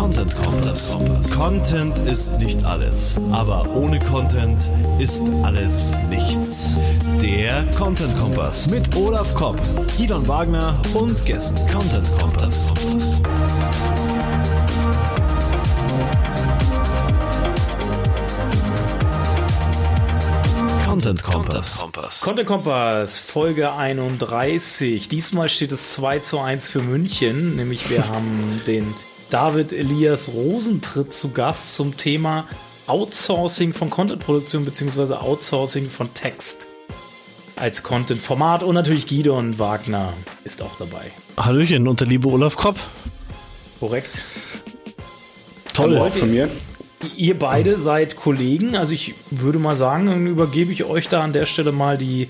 Content Kompass. Content ist nicht alles, aber ohne Content ist alles nichts. Der Content Kompass mit Olaf Kopp, Gidon Wagner und Gästen. Content Kompass. Content Kompass. Content Kompass, Folge 31. Diesmal steht es 2 zu 1 für München, nämlich wir haben den David Elias Rosentritt zu Gast zum Thema Outsourcing von Contentproduktion bzw. Outsourcing von Text als Content-Format und natürlich Gidon Wagner ist auch dabei. Hallöchen und der liebe Olaf Kopp. Korrekt. Toll. Auch von mir. Ihr beide seid Kollegen, also ich würde mal sagen, dann übergebe ich euch da an der Stelle mal die,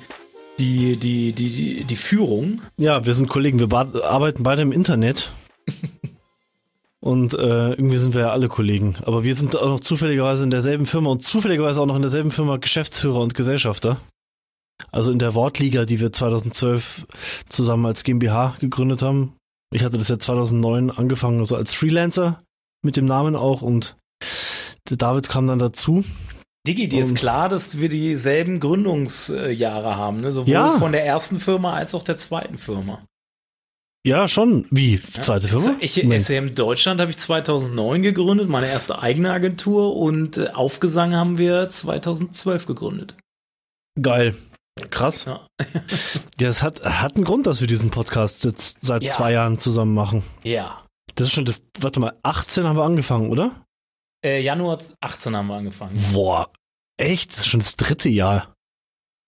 die, die, die, die Führung. Ja, wir sind Kollegen, wir arbeiten beide im Internet. und äh, irgendwie sind wir ja alle Kollegen. Aber wir sind auch noch zufälligerweise in derselben Firma und zufälligerweise auch noch in derselben Firma Geschäftsführer und Gesellschafter. Also in der Wortliga, die wir 2012 zusammen als GmbH gegründet haben. Ich hatte das ja 2009 angefangen, also als Freelancer mit dem Namen auch und David kam dann dazu. Digi, dir ist klar, dass wir dieselben Gründungsjahre haben, ne? sowohl Ja. von der ersten Firma als auch der zweiten Firma. Ja, schon. Wie? Zweite Firma? Ich. SCM Deutschland habe ich 2009 gegründet, meine erste eigene Agentur und äh, Aufgesang haben wir 2012 gegründet. Geil. Krass. Ja. Ja, es hat, hat einen Grund, dass wir diesen Podcast jetzt seit Ja. zwei Jahren zusammen machen. Ja. Das ist schon das, warte mal, 18 haben wir angefangen, oder? Äh, Januar 18 haben wir angefangen, Boah, echt? Das ist schon das dritte Jahr.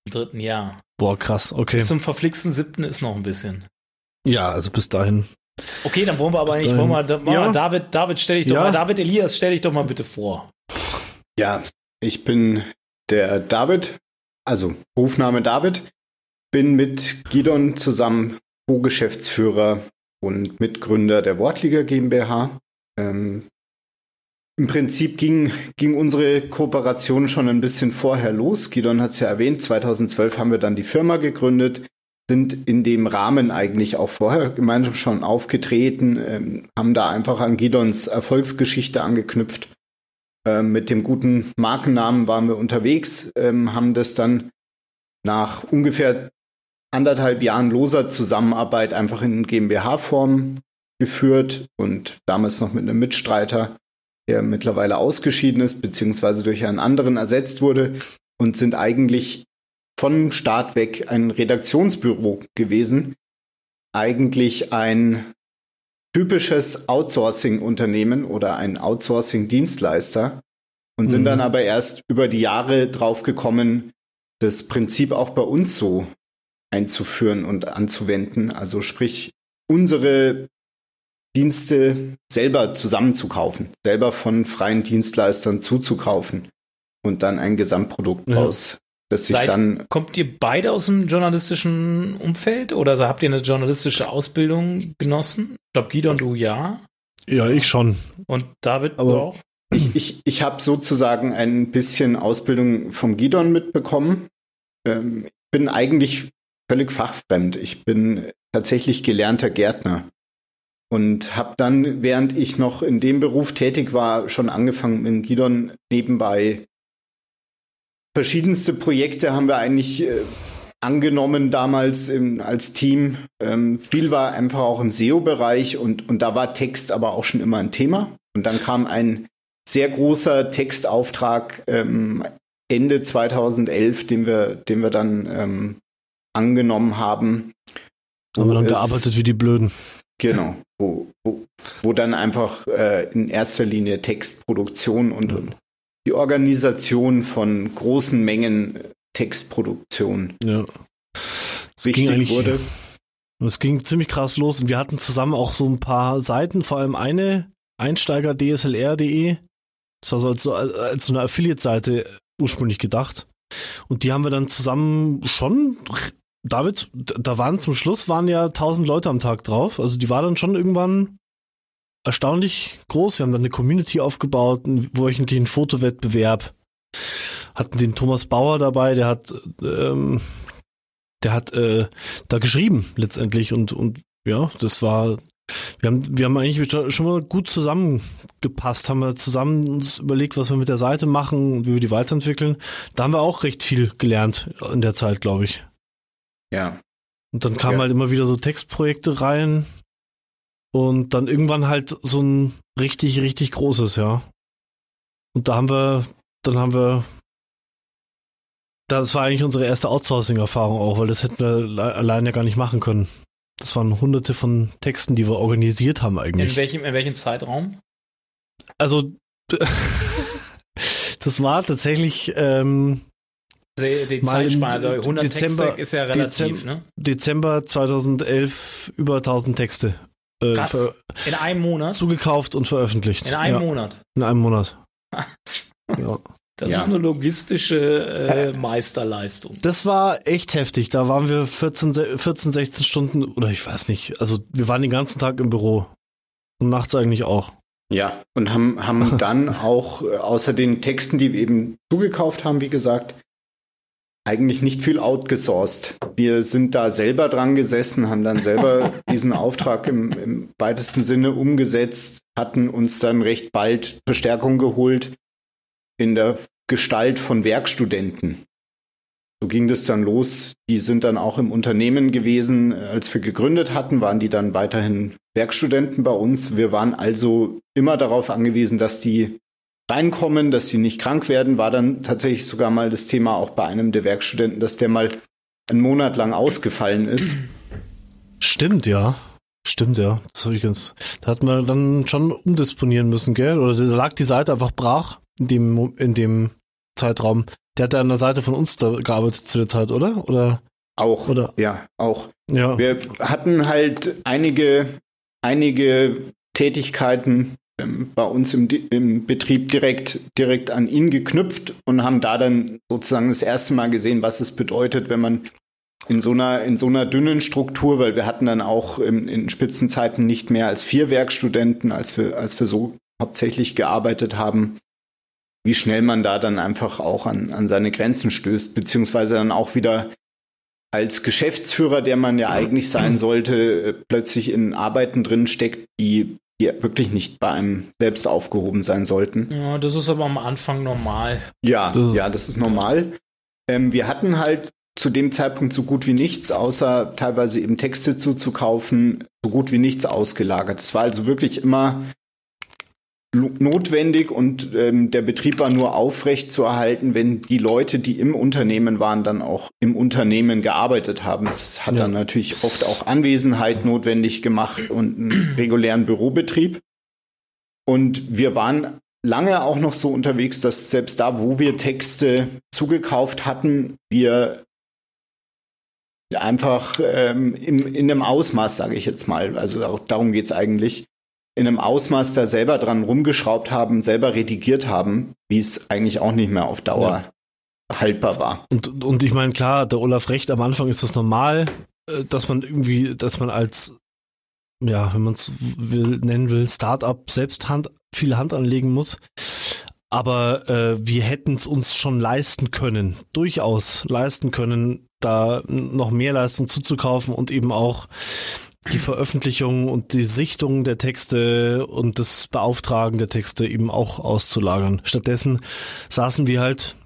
im dritten Jahr. Boah, krass, okay. Bis zum verflixten siebten ist noch ein bisschen. Ja, also bis dahin. Okay, dann wollen wir aber Bis nicht, wollen wir, da, Ja. David, David, stell dich doch Ja. mal, David Elias, stell dich doch mal bitte vor. Ja, ich bin der David, also Rufname David, bin mit Gidon zusammen Co-Geschäftsführer und Mitgründer der Wortliga GmbH. Ähm, Im Prinzip ging, ging unsere Kooperation schon ein bisschen vorher los. Gidon hat es ja erwähnt, 2012 haben wir dann die Firma gegründet, sind in dem Rahmen eigentlich auch vorher gemeinsam schon aufgetreten, ähm, haben da einfach an Gidons Erfolgsgeschichte angeknüpft. Ähm, mit dem guten Markennamen waren wir unterwegs, ähm, haben das dann nach ungefähr anderthalb Jahren loser Zusammenarbeit einfach in GmbH-Form geführt und damals noch mit einem Mitstreiter, der mittlerweile ausgeschieden ist, beziehungsweise durch einen anderen ersetzt wurde und sind eigentlich von Start weg ein Redaktionsbüro gewesen. Eigentlich ein typisches Outsourcing-Unternehmen oder ein Outsourcing-Dienstleister und sind Mhm. dann aber erst über die Jahre drauf gekommen, das Prinzip auch bei uns so einzuführen und anzuwenden. Also sprich, unsere Dienste selber zusammenzukaufen, selber von freien Dienstleistern zuzukaufen und dann ein Gesamtprodukt Ja. aus, das sich Seid- dann Kommt ihr beide aus dem journalistischen Umfeld oder habt ihr eine journalistische Ausbildung genossen? Ich glaube, Guido und du ja. Ja, ich schon. Und David Aber- du auch. Ich, ich habe sozusagen ein bisschen Ausbildung vom Gidon mitbekommen. Ähm, ich bin eigentlich völlig fachfremd. Ich bin tatsächlich gelernter Gärtner und habe dann, während ich noch in dem Beruf tätig war, schon angefangen mit dem Gidon nebenbei. Verschiedenste Projekte haben wir eigentlich äh, angenommen damals im, als Team. Ähm, viel war einfach auch im SEO-Bereich und, und da war Text aber auch schon immer ein Thema. Und dann kam ein sehr großer Textauftrag ähm, Ende 2011, den wir, den wir dann ähm, angenommen haben. Haben wir dann gearbeitet wie die Blöden. Genau, wo, wo, wo dann einfach äh, in erster Linie Textproduktion und, und die Organisation von großen Mengen Textproduktion Ja. Ging wichtig wurde. es ging ziemlich krass los und wir hatten zusammen auch so ein paar Seiten, vor allem eine, Einsteiger DSLR.de. Das war so als, als so eine Affiliate-Seite ursprünglich gedacht. Und die haben wir dann zusammen schon, David, da waren zum Schluss waren ja 1000 Leute am Tag drauf. Also die war dann schon irgendwann erstaunlich groß. Wir haben dann eine Community aufgebaut, einen wöchentlichen Fotowettbewerb. Hatten den Thomas Bauer dabei, der hat, ähm, der hat äh, da geschrieben letztendlich und, und ja, das war Wir haben, wir haben eigentlich schon mal gut zusammengepasst, haben wir zusammen uns überlegt, was wir mit der Seite machen und wie wir die weiterentwickeln. Da haben wir auch recht viel gelernt in der Zeit, glaube ich. Ja. Und dann kamen Ja. halt immer wieder so Textprojekte rein und dann irgendwann halt so ein richtig, richtig großes, ja. Und da haben wir, dann haben wir, das war eigentlich unsere erste Outsourcing-Erfahrung auch, weil das hätten wir le- alleine gar nicht machen können. Das waren hunderte von Texten, die wir organisiert haben In eigentlich. welchem, in welchem Zeitraum? Also, das war tatsächlich ähm, Also die Zeitspanne, also 100 Dezember- Texte ist ja relativ, Dezem- ne? Dezember 2011 über 1000 Texte äh, Krass. In einem Monat? zugekauft und veröffentlicht. In einem ja, Monat. In einem Monat. Ja. Das Ja. ist eine logistische äh, Meisterleistung. Das war echt heftig. Da waren wir 14, se- 14, 16 Stunden oder ich weiß nicht. Also wir waren den ganzen Tag im Büro. Und nachts eigentlich auch. Ja, und haben, haben dann auch äh, außer den Texten, die wir eben zugekauft haben, wie gesagt, eigentlich nicht viel outgesourced. Wir sind da selber dran gesessen, haben dann selber diesen Auftrag im, im weitesten Sinne umgesetzt, hatten uns dann recht bald Verstärkung geholt in der Gestalt von Werkstudenten. So ging das dann los. Die sind dann auch im Unternehmen gewesen. Als wir gegründet hatten, waren die dann weiterhin Werkstudenten bei uns. Wir waren also immer darauf angewiesen, dass die reinkommen, dass sie nicht krank werden. War dann tatsächlich sogar mal das Thema auch bei einem der Werkstudenten, dass der mal einen Monat lang ausgefallen ist. Stimmt, ja. Stimmt, ja. Das ich ganz. Da hat man dann schon umdisponieren müssen, gell? Oder da lag die Seite einfach brach in dem, in dem Zeitraum. Der hat da an der Seite von uns da gearbeitet zu der Zeit, oder? Oder? Auch, Oder- ja, auch. Ja. Wir hatten halt einige, einige Tätigkeiten bei uns im, im Betrieb direkt, direkt an ihn geknüpft und haben da dann sozusagen das erste Mal gesehen, was es bedeutet, wenn man in so einer, in so einer dünnen Struktur, weil wir hatten dann auch in, in Spitzenzeiten nicht mehr als vier Werkstudenten, als wir, als wir so hauptsächlich gearbeitet haben, wie schnell man da dann einfach auch an, an seine Grenzen stößt, beziehungsweise dann auch wieder als Geschäftsführer, der man ja eigentlich sein sollte, äh, plötzlich in Arbeiten drin steckt, die, die wirklich nicht bei einem selbst aufgehoben sein sollten. Ja, das ist aber am Anfang normal. Ja, Das- ja, das ist normal. Ähm, wir hatten halt zu dem Zeitpunkt so gut wie nichts, außer teilweise eben Texte zuzukaufen, so gut wie nichts ausgelagert. Es war also wirklich immer notwendig und ähm, der Betrieb war nur aufrecht zu erhalten, wenn die Leute, die im Unternehmen waren, dann auch im Unternehmen gearbeitet haben. Es hat Ja. dann natürlich oft auch Anwesenheit notwendig gemacht und einen regulären Bürobetrieb. Und wir waren lange auch noch so unterwegs, dass selbst da, wo wir Texte zugekauft hatten, wir einfach ähm, in, in einem Ausmaß, sage ich jetzt mal, also auch darum geht's eigentlich, in einem Ausmaß da selber dran rumgeschraubt haben, selber redigiert haben, wie es eigentlich auch nicht mehr auf Dauer haltbar war. Und, und ich meine, klar, der Olaf recht, am Anfang ist das normal, äh, dass man irgendwie, dass man als, ja, wenn man es will, nennen will, Start-up selbst Hand, viel Hand anlegen muss. Aber äh, wir hätten es uns schon leisten können, durchaus leisten können, da noch mehr Leistung zuzukaufen und eben auch die Veröffentlichung und die Sichtung der Texte und das Beauftragen der Texte eben auch auszulagern. Stattdessen saßen wir halt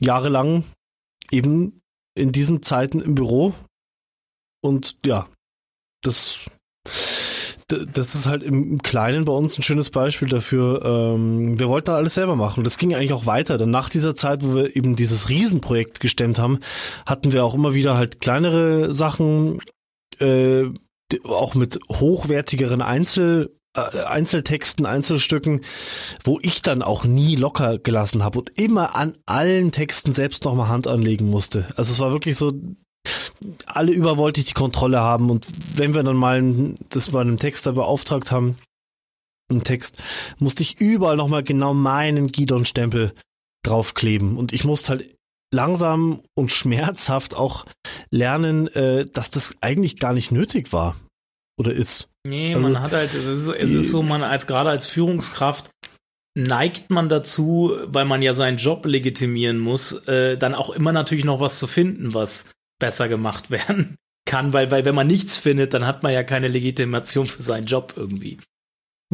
jahrelang eben in diesen Zeiten im Büro und ja, das das ist halt im Kleinen bei uns ein schönes Beispiel dafür. Ähm, wir wollten alles selber machen. Das ging eigentlich auch weiter. Dann nach dieser Zeit, wo wir eben dieses Riesenprojekt gestemmt haben, hatten wir auch immer wieder halt kleinere Sachen, äh, auch mit hochwertigeren Einzel äh, Einzeltexten, Einzelstücken, wo ich dann auch nie locker gelassen habe und immer an allen Texten selbst nochmal Hand anlegen musste. Also es war wirklich so, alle über wollte ich die Kontrolle haben und wenn wir dann mal das bei einem Texter beauftragt haben, einen Text, musste ich überall nochmal genau meinen Gidon-Stempel draufkleben und ich musste halt langsam und schmerzhaft auch lernen, äh, dass das eigentlich gar nicht nötig war oder ist. Nee, Also, man hat halt, es ist, es ist so, man als gerade als Führungskraft neigt man dazu, weil man ja seinen Job legitimieren muss, äh, dann auch immer natürlich noch was zu finden, was besser gemacht werden kann, weil, weil wenn man nichts findet, dann hat man ja keine Legitimation für seinen Job irgendwie.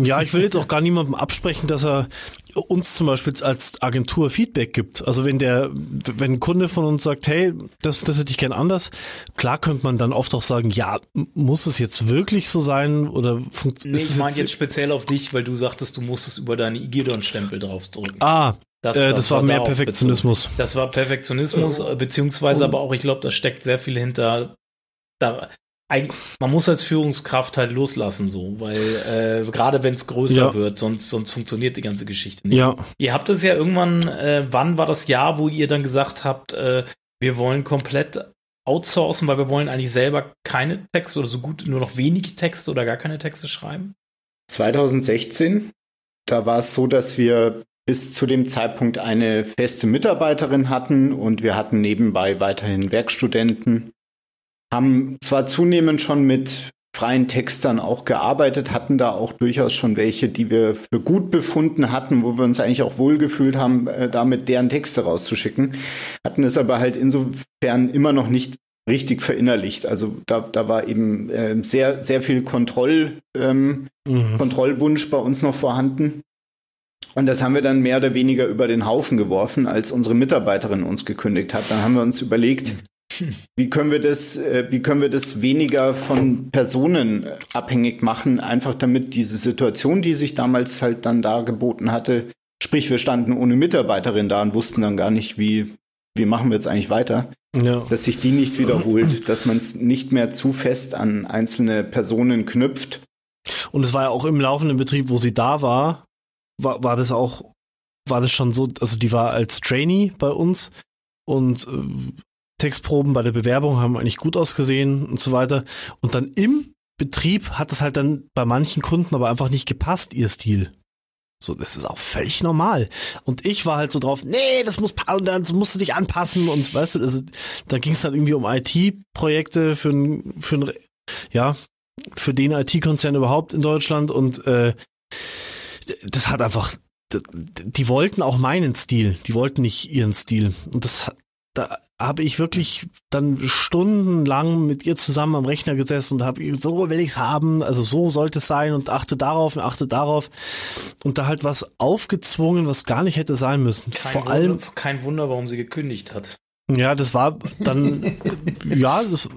Ja, ich will jetzt auch gar niemandem absprechen, dass er uns zum Beispiel als Agentur Feedback gibt. Also wenn der, wenn ein Kunde von uns sagt, hey, das, das hätte ich gern anders, klar könnte man dann oft auch sagen, ja, muss es jetzt wirklich so sein oder funktioniert nee, ich meine jetzt speziell auf dich, weil du sagtest, du musstest über deine Igidon-Stempel draufdrücken. Ah, das, äh, das, das war, war mehr Perfektionismus. Das war Perfektionismus, beziehungsweise aber auch, ich glaube, da steckt sehr viel hinter. Da, man muss als Führungskraft halt loslassen, so, weil äh, gerade wenn es größer ja. wird, sonst, sonst funktioniert die ganze Geschichte nicht. Ja. Ihr habt es ja irgendwann, äh, wann war das Jahr, wo ihr dann gesagt habt, äh, wir wollen komplett outsourcen, weil wir wollen eigentlich selber keine Texte oder so gut nur noch wenige Texte oder gar keine Texte schreiben? 2016, da war es so, dass wir bis zu dem Zeitpunkt eine feste Mitarbeiterin hatten und wir hatten nebenbei weiterhin Werkstudenten haben zwar zunehmend schon mit freien Textern auch gearbeitet, hatten da auch durchaus schon welche, die wir für gut befunden hatten, wo wir uns eigentlich auch wohlgefühlt haben, äh, damit deren Texte rauszuschicken, hatten es aber halt insofern immer noch nicht richtig verinnerlicht. Also da, da war eben äh, sehr, sehr viel Kontroll, ähm, mhm. Kontrollwunsch bei uns noch vorhanden. Und das haben wir dann mehr oder weniger über den Haufen geworfen, als unsere Mitarbeiterin uns gekündigt hat. Dann haben wir uns überlegt, wie können wir das, äh, wie können wir das weniger von Personen abhängig machen, einfach damit diese Situation, die sich damals halt dann dargeboten hatte, sprich, wir standen ohne Mitarbeiterin da und wussten dann gar nicht, wie, wie machen wir jetzt eigentlich weiter, ja. dass sich die nicht wiederholt, dass man es nicht mehr zu fest an einzelne Personen knüpft. Und es war ja auch im laufenden Betrieb, wo sie da war, war, war das auch, war das schon so, also die war als Trainee bei uns und äh, Textproben bei der Bewerbung haben eigentlich gut ausgesehen und so weiter. Und dann im Betrieb hat es halt dann bei manchen Kunden aber einfach nicht gepasst, ihr Stil. So, das ist auch völlig normal. Und ich war halt so drauf, nee, das muss, das musst du dich anpassen und weißt du, also, da ging es dann irgendwie um IT-Projekte für ein, für ein, ja, für den IT-Konzern überhaupt in Deutschland und äh, das hat einfach, die wollten auch meinen Stil, die wollten nicht ihren Stil. Und das, da habe ich wirklich dann stundenlang mit ihr zusammen am Rechner gesessen und habe so will ich's haben, also so sollte es sein und achte darauf und achte darauf und da halt was aufgezwungen, was gar nicht hätte sein müssen. Kein Vor Wunder, allem kein Wunder, warum sie gekündigt hat. Ja, das war dann ja, das,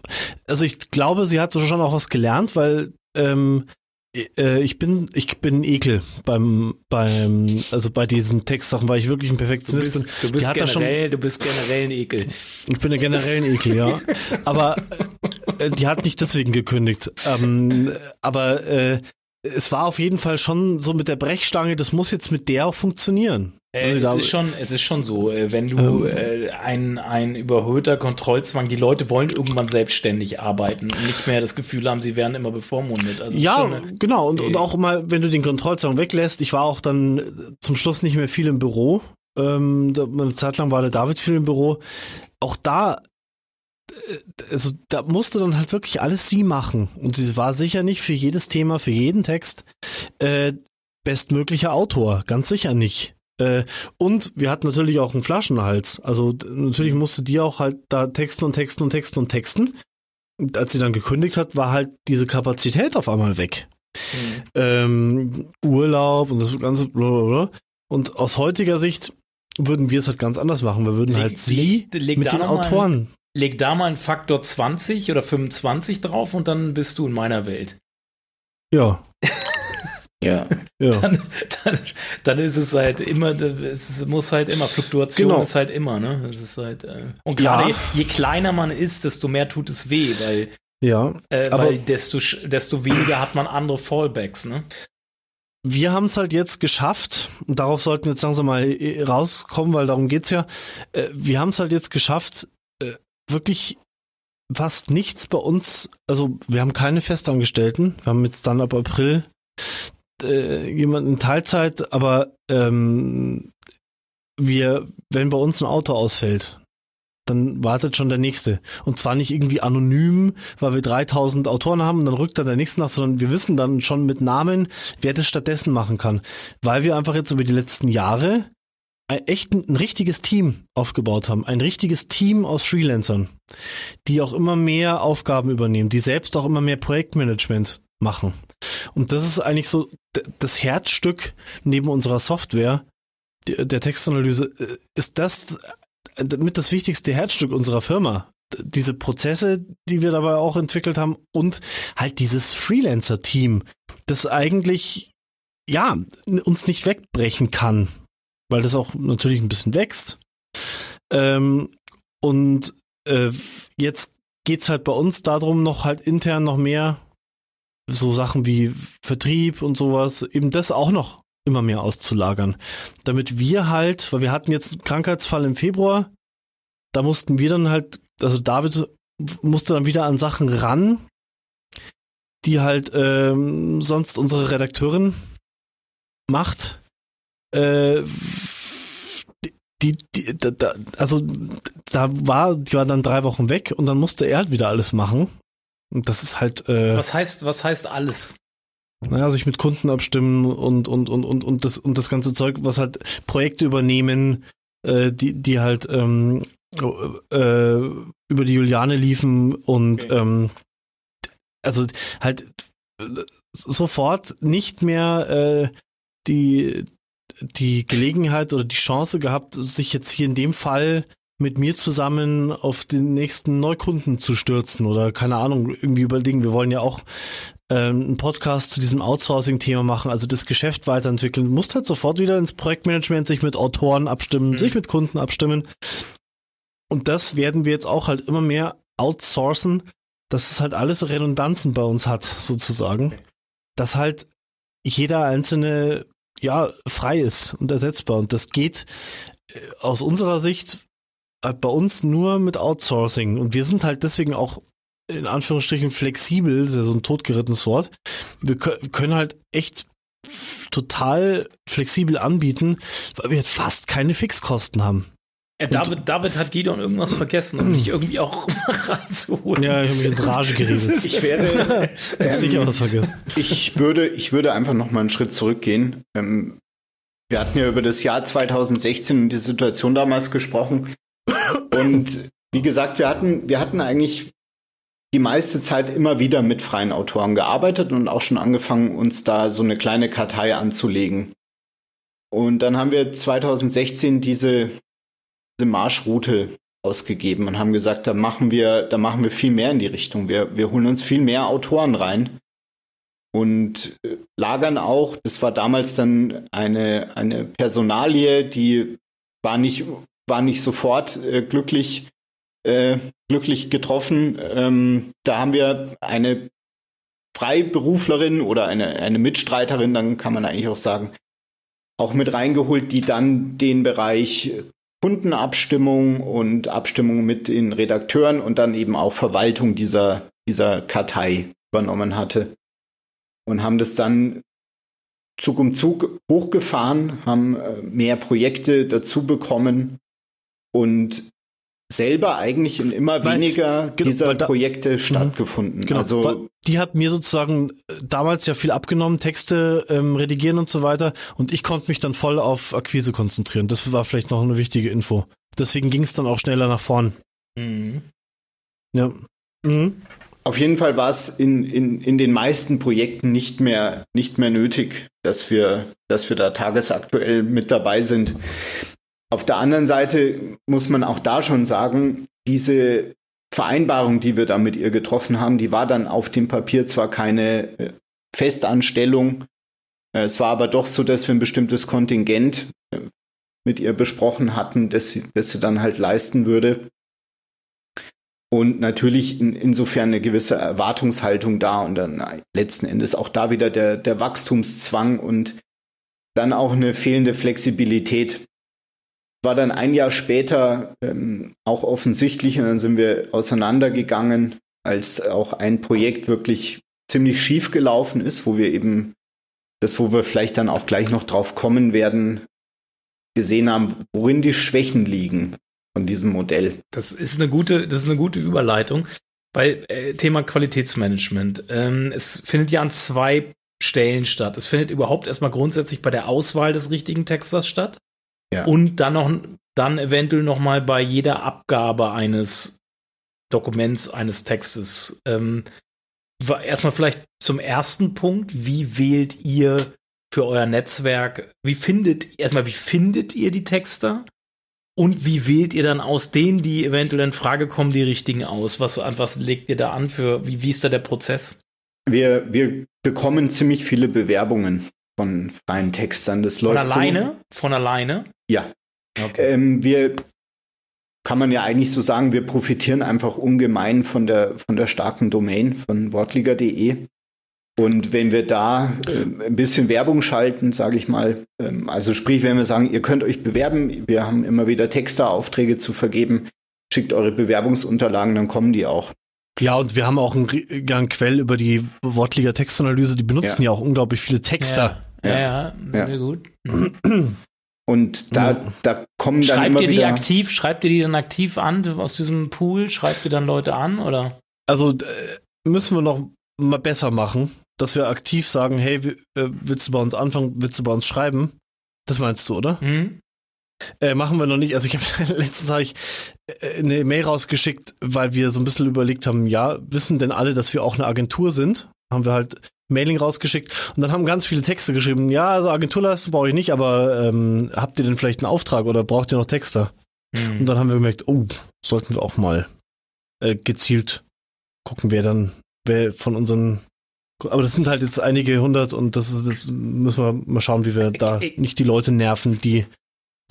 also ich glaube, sie hat so schon auch was gelernt, weil ähm, äh, ich bin, ich bin Ekel beim, beim, also bei diesen Textsachen, weil ich wirklich ein Perfektionist bin. Du bist, generell, schon, du bist generell ein Ekel. Ich bin generell ein Ekel, ja. Aber äh, die hat nicht deswegen gekündigt. Ähm, aber äh, es war auf jeden Fall schon so mit der Brechstange, das muss jetzt mit der auch funktionieren. Äh, es, ist schon, es ist schon so, äh, wenn du ähm, äh, ein, ein überhöhter Kontrollzwang, die Leute wollen irgendwann selbstständig arbeiten und nicht mehr das Gefühl haben, sie werden immer bevormundet. Also ja, genau. Und, und auch mal, wenn du den Kontrollzwang weglässt, ich war auch dann zum Schluss nicht mehr viel im Büro. Ähm, eine Zeit lang war der David viel im Büro. Auch da äh, also da musste dann halt wirklich alles sie machen. Und sie war sicher nicht für jedes Thema, für jeden Text äh, bestmöglicher Autor. Ganz sicher nicht. Äh, und wir hatten natürlich auch einen Flaschenhals. Also natürlich musste die auch halt da texten und texten und texten und texten. Und als sie dann gekündigt hat, war halt diese Kapazität auf einmal weg. Mhm. Ähm, Urlaub und das ganze blablabla. Und aus heutiger Sicht würden wir es halt ganz anders machen. Wir würden leg, halt sie leg, leg mit den Autoren. Mal, leg da mal einen Faktor 20 oder 25 drauf und dann bist du in meiner Welt. Ja. Ja. ja. Dann, dann, dann, ist es halt immer, es muss halt immer, Fluktuation genau. ist halt immer, ne? Es ist halt, äh, und gerade ja. je, je, kleiner man ist, desto mehr tut es weh, weil, ja, äh, aber weil desto, desto weniger hat man andere Fallbacks, ne? Wir haben es halt jetzt geschafft, und darauf sollten wir jetzt langsam mal äh, rauskommen, weil darum geht's ja. Äh, wir haben es halt jetzt geschafft, äh, wirklich fast nichts bei uns, also wir haben keine Festangestellten, wir haben jetzt dann ab April äh, jemand in Teilzeit, aber ähm, wir, wenn bei uns ein Auto ausfällt, dann wartet schon der nächste. Und zwar nicht irgendwie anonym, weil wir 3000 Autoren haben und dann rückt dann der nächste nach, sondern wir wissen dann schon mit Namen, wer das stattdessen machen kann. Weil wir einfach jetzt über die letzten Jahre ein, echt ein, ein richtiges Team aufgebaut haben. Ein richtiges Team aus Freelancern, die auch immer mehr Aufgaben übernehmen, die selbst auch immer mehr Projektmanagement machen. Und das ist eigentlich so das Herzstück neben unserer Software, der Textanalyse, äh, ist das mit das wichtigste Herzstück unserer Firma. Diese Prozesse, die wir dabei auch entwickelt haben und halt dieses Freelancer-Team, das eigentlich, ja, uns nicht wegbrechen kann, weil das auch natürlich ein bisschen wächst. Ähm, und äh, jetzt geht's halt bei uns darum, noch halt intern noch mehr so Sachen wie Vertrieb und sowas, eben das auch noch immer mehr auszulagern. Damit wir halt, weil wir hatten jetzt einen Krankheitsfall im Februar, da mussten wir dann halt, also David musste dann wieder an Sachen ran, die halt ähm, sonst unsere Redakteurin macht. Äh, die, die, da, also da war, die war dann drei Wochen weg und dann musste er halt wieder alles machen. Und das ist halt. Äh, was heißt, was heißt alles? Naja, sich mit Kunden abstimmen und, und, und, und, und, das, und das ganze Zeug, was halt Projekte übernehmen, äh, die, die halt ähm, äh, über die Juliane liefen und okay. ähm, also halt sofort nicht mehr äh, die, die Gelegenheit oder die Chance gehabt, sich jetzt hier in dem Fall mit mir zusammen auf den nächsten Neukunden zu stürzen oder keine Ahnung, irgendwie überlegen. Wir wollen ja auch ähm, einen Podcast zu diesem Outsourcing-Thema machen, also das Geschäft weiterentwickeln. Du musst halt sofort wieder ins Projektmanagement sich mit Autoren abstimmen, mhm. sich mit Kunden abstimmen. Und das werden wir jetzt auch halt immer mehr outsourcen, dass es halt alles Redundanzen bei uns hat, sozusagen. Dass halt jeder einzelne ja frei ist und ersetzbar. Und das geht äh, aus unserer Sicht bei uns nur mit Outsourcing. Und wir sind halt deswegen auch in Anführungsstrichen flexibel, das ist ja so ein totgerittenes Wort. Wir können halt echt total flexibel anbieten, weil wir jetzt fast keine Fixkosten haben. Ja, David, David hat Gideon irgendwas vergessen, um dich irgendwie auch reinzuholen. Ja, ich habe mich in Rage geredet. ich werde ähm, sicher was vergessen. Ich würde, ich würde einfach noch mal einen Schritt zurückgehen. Ähm, wir hatten ja über das Jahr 2016 und die Situation damals gesprochen. Und wie gesagt, wir hatten, wir hatten eigentlich die meiste Zeit immer wieder mit freien Autoren gearbeitet und auch schon angefangen, uns da so eine kleine Kartei anzulegen. Und dann haben wir 2016 diese, diese Marschroute ausgegeben und haben gesagt, da machen wir, da machen wir viel mehr in die Richtung. Wir, wir holen uns viel mehr Autoren rein und äh, lagern auch. Das war damals dann eine, eine Personalie, die war nicht, war nicht sofort äh, glücklich äh, glücklich getroffen. Ähm, da haben wir eine Freiberuflerin oder eine, eine Mitstreiterin, dann kann man eigentlich auch sagen, auch mit reingeholt, die dann den Bereich Kundenabstimmung und Abstimmung mit den Redakteuren und dann eben auch Verwaltung dieser, dieser Kartei übernommen hatte. Und haben das dann Zug um Zug hochgefahren, haben äh, mehr Projekte dazu bekommen und selber eigentlich in immer weil, weniger genau, dieser da, Projekte mhm. stattgefunden. Genau, also die hat mir sozusagen äh, damals ja viel abgenommen, Texte ähm, redigieren und so weiter, und ich konnte mich dann voll auf Akquise konzentrieren. Das war vielleicht noch eine wichtige Info. Deswegen ging es dann auch schneller nach vorn. Mhm. Ja. Mhm. Auf jeden Fall war es in, in, in den meisten Projekten nicht mehr, nicht mehr nötig, dass wir, dass wir da tagesaktuell mit dabei sind. Auf der anderen Seite muss man auch da schon sagen, diese Vereinbarung, die wir da mit ihr getroffen haben, die war dann auf dem Papier zwar keine äh, Festanstellung, äh, es war aber doch so, dass wir ein bestimmtes Kontingent äh, mit ihr besprochen hatten, dass sie, dass sie dann halt leisten würde. Und natürlich in, insofern eine gewisse Erwartungshaltung da und dann letzten Endes auch da wieder der, der Wachstumszwang und dann auch eine fehlende Flexibilität war dann ein Jahr später ähm, auch offensichtlich und dann sind wir auseinandergegangen, als auch ein Projekt wirklich ziemlich schief gelaufen ist, wo wir eben das, wo wir vielleicht dann auch gleich noch drauf kommen werden, gesehen haben, worin die Schwächen liegen von diesem Modell. Das ist eine gute, das ist eine gute Überleitung bei äh, Thema Qualitätsmanagement. Ähm, es findet ja an zwei Stellen statt. Es findet überhaupt erstmal grundsätzlich bei der Auswahl des richtigen Texters statt. Ja. Und dann noch, dann eventuell noch mal bei jeder Abgabe eines Dokuments, eines Textes. Ähm, erstmal vielleicht zum ersten Punkt. Wie wählt ihr für euer Netzwerk? Wie findet, erstmal, wie findet ihr die Texter? Und wie wählt ihr dann aus denen, die eventuell in Frage kommen, die richtigen aus? Was, was legt ihr da an für, wie, wie ist da der Prozess? Wir, wir bekommen ziemlich viele Bewerbungen von freien Textern. Das läuft von alleine? So. Von alleine? Ja. Okay. Ähm, wir kann man ja eigentlich so sagen, wir profitieren einfach ungemein von der, von der starken Domain von wortliga.de. Und wenn wir da äh, ein bisschen Werbung schalten, sage ich mal, ähm, also sprich, wenn wir sagen, ihr könnt euch bewerben, wir haben immer wieder Texteraufträge zu vergeben, schickt eure Bewerbungsunterlagen, dann kommen die auch. Ja, und wir haben auch einen, ja, einen Quell über die Wortliga Textanalyse, die benutzen ja, ja auch unglaublich viele Texter. Ja, ja, ja, ja. sehr gut. Und da, da kommen dann Schreibt immer ihr die wieder aktiv? Schreibt ihr die dann aktiv an aus diesem Pool? Schreibt ihr dann Leute an oder? Also äh, müssen wir noch mal besser machen, dass wir aktiv sagen, hey, äh, willst du bei uns anfangen, willst du bei uns schreiben? Das meinst du, oder? Mhm. Äh, machen wir noch nicht. Also ich habe letztens habe ich äh, eine Mail rausgeschickt, weil wir so ein bisschen überlegt haben, ja, wissen denn alle, dass wir auch eine Agentur sind? Haben wir halt Mailing rausgeschickt und dann haben ganz viele Texte geschrieben. Ja, also Agenturleistung brauche ich nicht, aber ähm, habt ihr denn vielleicht einen Auftrag oder braucht ihr noch Texte? Mhm. Und dann haben wir gemerkt, oh, sollten wir auch mal äh, gezielt gucken, wer dann, wer von unseren aber das sind halt jetzt einige hundert und das, ist, das müssen wir mal schauen, wie wir da nicht die Leute nerven, die,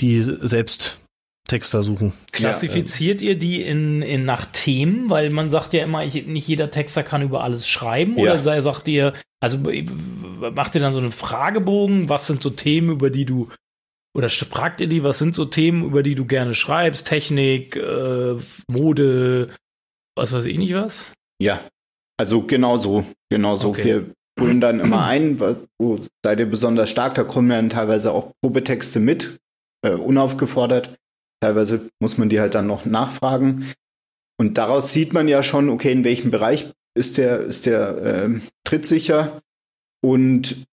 die selbst Texter suchen. Klassifiziert ja, ihr die in, in nach Themen? Weil man sagt ja immer, ich, nicht jeder Texter kann über alles schreiben. Ja. Oder sei, sagt ihr, also macht ihr dann so einen Fragebogen? Was sind so Themen, über die du oder fragt ihr die, was sind so Themen, über die du gerne schreibst? Technik, äh, Mode, was weiß ich nicht was? Ja, also genau so. Genau so. Okay. Wir holen dann immer ein, wo seid ihr besonders stark, da kommen dann teilweise auch Probetexte mit, äh, unaufgefordert. Teilweise muss man die halt dann noch nachfragen. Und daraus sieht man ja schon, okay, in welchem Bereich ist der, ist der äh, trittsicher. Und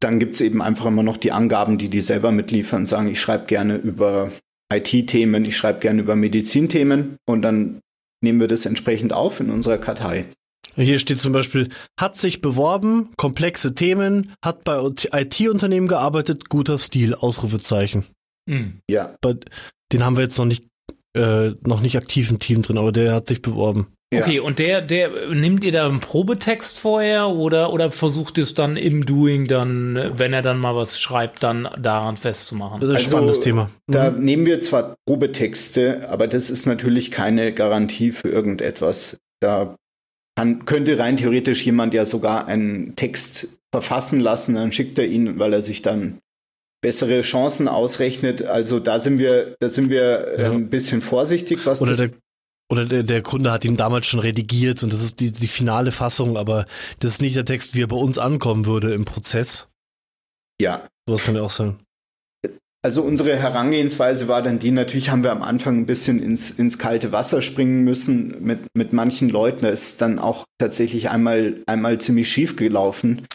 dann gibt es eben einfach immer noch die Angaben, die die selber mitliefern, sagen, ich schreibe gerne über IT-Themen, ich schreibe gerne über Medizinthemen und dann nehmen wir das entsprechend auf in unserer Kartei. Hier steht zum Beispiel, hat sich beworben, komplexe Themen, hat bei IT-Unternehmen gearbeitet, guter Stil, Ausrufezeichen. Mhm. Ja. Bei, den haben wir jetzt noch nicht, äh, noch nicht aktiv im Team drin, aber der hat sich beworben. Ja. Okay, und der, der, nimmt ihr da einen Probetext vorher oder, oder versucht ihr es dann im Doing dann, wenn er dann mal was schreibt, dann daran festzumachen? Das ist ein also, spannendes Thema. Da mhm. nehmen wir zwar Probetexte, aber das ist natürlich keine Garantie für irgendetwas. Da kann, könnte rein theoretisch jemand ja sogar einen Text verfassen lassen, dann schickt er ihn, weil er sich dann bessere Chancen ausrechnet. Also da sind wir, da sind wir ja. ein ähm, bisschen vorsichtig, was oder das der, oder der, der Kunde hat ihn damals schon redigiert und das ist die, die finale Fassung, aber das ist nicht der Text, wie er bei uns ankommen würde im Prozess. Ja. Sowas kann ja auch sein. Also unsere Herangehensweise war dann die, natürlich haben wir am Anfang ein bisschen ins, ins kalte Wasser springen müssen mit, mit manchen Leuten. Da ist dann auch tatsächlich einmal, einmal ziemlich schief gelaufen.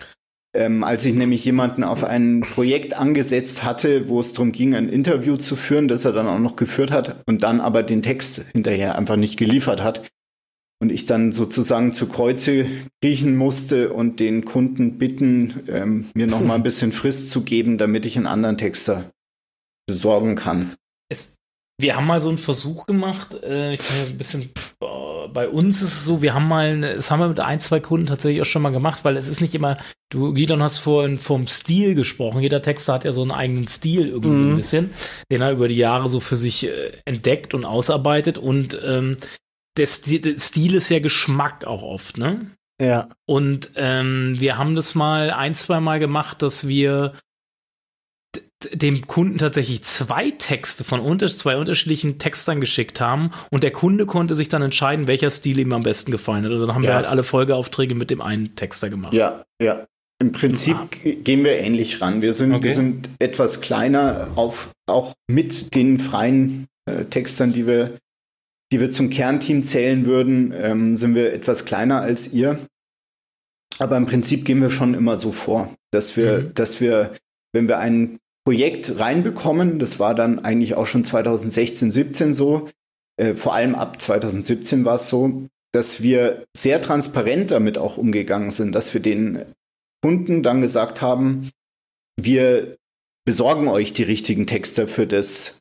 Ähm, als ich nämlich jemanden auf ein Projekt angesetzt hatte, wo es darum ging, ein Interview zu führen, das er dann auch noch geführt hat und dann aber den Text hinterher einfach nicht geliefert hat. Und ich dann sozusagen zu Kreuze kriechen musste und den Kunden bitten, ähm, mir noch mal ein bisschen Frist zu geben, damit ich einen anderen Texter besorgen kann. Es, wir haben mal so einen Versuch gemacht. Äh, ich kann ja ein bisschen bei uns ist es so, wir haben mal, das haben wir mit ein, zwei Kunden tatsächlich auch schon mal gemacht, weil es ist nicht immer, du, Gidon, hast vorhin vom Stil gesprochen. Jeder Texter hat ja so einen eigenen Stil irgendwie mhm. so ein mhm. bisschen, den er über die Jahre so für sich äh, entdeckt und ausarbeitet und ähm, der Stil, der Stil ist ja Geschmack auch oft, ne? Ja. Und ähm, wir haben das mal ein, zwei Mal gemacht, dass wir dem Kunden tatsächlich zwei Texte von unter zwei unterschiedlichen Textern geschickt haben und der Kunde konnte sich dann entscheiden, welcher Stil ihm am besten gefallen hat. Also dann haben ja. wir halt alle Folgeaufträge mit dem einen Texter gemacht. Ja, ja. Im Prinzip ah. gehen wir ähnlich ran. Wir sind, okay. wir sind etwas kleiner, auf, auch mit den freien äh, Textern, die wir, die wir zum Kernteam zählen würden, ähm, sind wir etwas kleiner als ihr. Aber im Prinzip gehen wir schon immer so vor, dass wir, mhm. dass wir, wenn wir einen Projekt reinbekommen. Das war dann eigentlich auch schon 2016, 17 so. Äh, vor allem ab 2017 war es so, dass wir sehr transparent damit auch umgegangen sind, dass wir den Kunden dann gesagt haben, wir besorgen euch die richtigen Texte für das,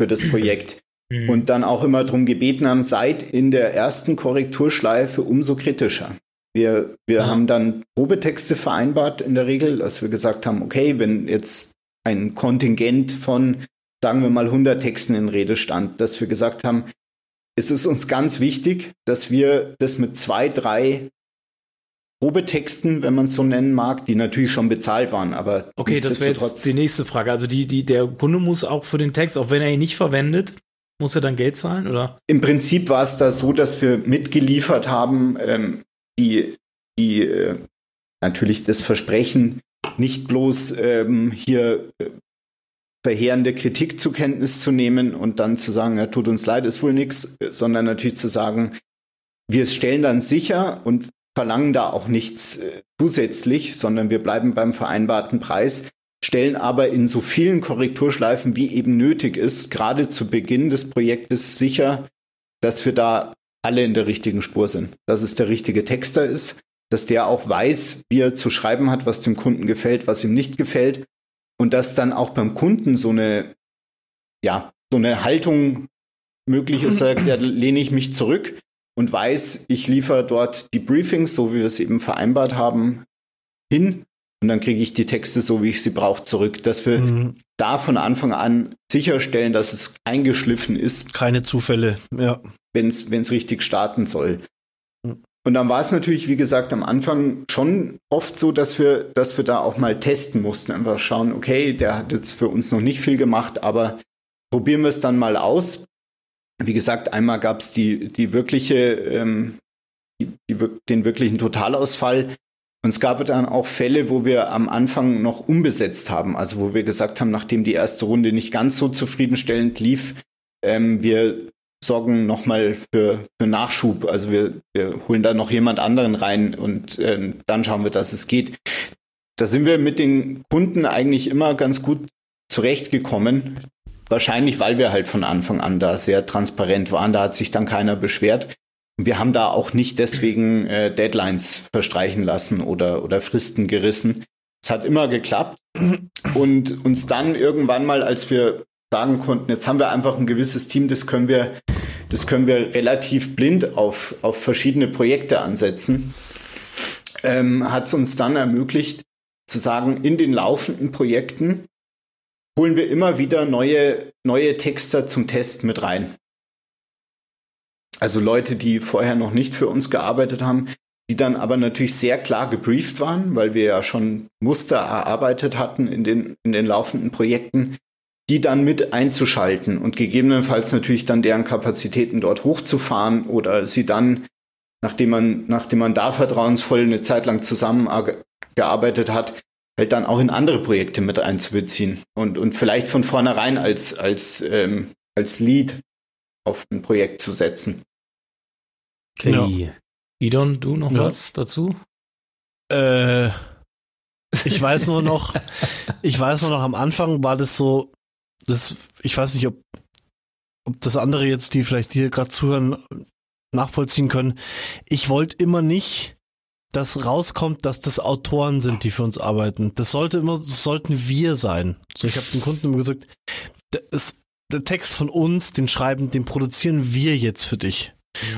für das Projekt. Mhm. Und dann auch immer darum gebeten haben, seid in der ersten Korrekturschleife umso kritischer. Wir, wir ja. haben dann Probetexte vereinbart in der Regel, dass wir gesagt haben, okay, wenn jetzt ein Kontingent von, sagen wir mal, 100 Texten in Rede stand, dass wir gesagt haben, es ist uns ganz wichtig, dass wir das mit zwei, drei Probetexten, wenn man es so nennen mag, die natürlich schon bezahlt waren, aber okay, das wäre jetzt die nächste Frage. Also die, die, der Kunde muss auch für den Text, auch wenn er ihn nicht verwendet, muss er dann Geld zahlen, oder? Im Prinzip war es da so, dass wir mitgeliefert haben, ähm, die, die äh, natürlich das Versprechen, nicht bloß ähm, hier äh, verheerende Kritik zur Kenntnis zu nehmen und dann zu sagen, ja, tut uns leid, ist wohl nichts, sondern natürlich zu sagen, wir stellen dann sicher und verlangen da auch nichts äh, zusätzlich, sondern wir bleiben beim vereinbarten Preis, stellen aber in so vielen Korrekturschleifen, wie eben nötig ist, gerade zu Beginn des Projektes sicher, dass wir da alle in der richtigen Spur sind, dass es der richtige Texter ist, dass der auch weiß, wie er zu schreiben hat, was dem Kunden gefällt, was ihm nicht gefällt und dass dann auch beim Kunden so eine, ja, so eine Haltung möglich ist, sagt, ja, lehne ich mich zurück und weiß, ich liefere dort die Briefings, so wie wir es eben vereinbart haben, hin und dann kriege ich die Texte so, wie ich sie brauche, zurück, dass wir mhm. da von Anfang an sicherstellen, dass es eingeschliffen ist. Keine Zufälle, ja. Wenn es richtig starten soll. Und dann war es natürlich, wie gesagt, am Anfang schon oft so, dass wir, dass wir da auch mal testen mussten. Einfach schauen, okay, der hat jetzt für uns noch nicht viel gemacht, aber probieren wir es dann mal aus. Wie gesagt, einmal gab es die, die wirkliche, ähm, die, die, den wirklichen Totalausfall. Und es gab dann auch Fälle, wo wir am Anfang noch umbesetzt haben. Also wo wir gesagt haben, nachdem die erste Runde nicht ganz so zufriedenstellend lief, ähm, wir sorgen nochmal für, für Nachschub. Also wir, wir holen da noch jemand anderen rein und äh, dann schauen wir, dass es geht. Da sind wir mit den Kunden eigentlich immer ganz gut zurechtgekommen. Wahrscheinlich, weil wir halt von Anfang an da sehr transparent waren. Da hat sich dann keiner beschwert. Wir haben da auch nicht deswegen äh, Deadlines verstreichen lassen oder, oder Fristen gerissen. Es hat immer geklappt. Und uns dann irgendwann mal, als wir sagen konnten, jetzt haben wir einfach ein gewisses Team, das können wir, das können wir relativ blind auf, auf verschiedene Projekte ansetzen, ähm, hat es uns dann ermöglicht zu sagen, in den laufenden Projekten holen wir immer wieder neue, neue Texter zum Test mit rein. Also Leute, die vorher noch nicht für uns gearbeitet haben, die dann aber natürlich sehr klar gebrieft waren, weil wir ja schon Muster erarbeitet hatten in den, in den laufenden Projekten, die dann mit einzuschalten und gegebenenfalls natürlich dann deren Kapazitäten dort hochzufahren oder sie dann, nachdem man, nachdem man da vertrauensvoll eine Zeit lang zusammengearbeitet hat, halt dann auch in andere Projekte mit einzubeziehen und, und vielleicht von vornherein als, als, ähm, als Lead auf ein Projekt zu setzen. Okay. Ja. Idon, du noch ja. was dazu? Äh, ich weiß nur noch, ich weiß nur noch, am Anfang war das so, das, ich weiß nicht, ob, ob das andere jetzt, die vielleicht hier gerade zuhören, nachvollziehen können. Ich wollte immer nicht, dass rauskommt, dass das Autoren sind, die für uns arbeiten. Das sollte immer, das sollten wir sein. So, ich habe den Kunden immer gesagt, das, der Text von uns, den schreiben, den produzieren wir jetzt für dich.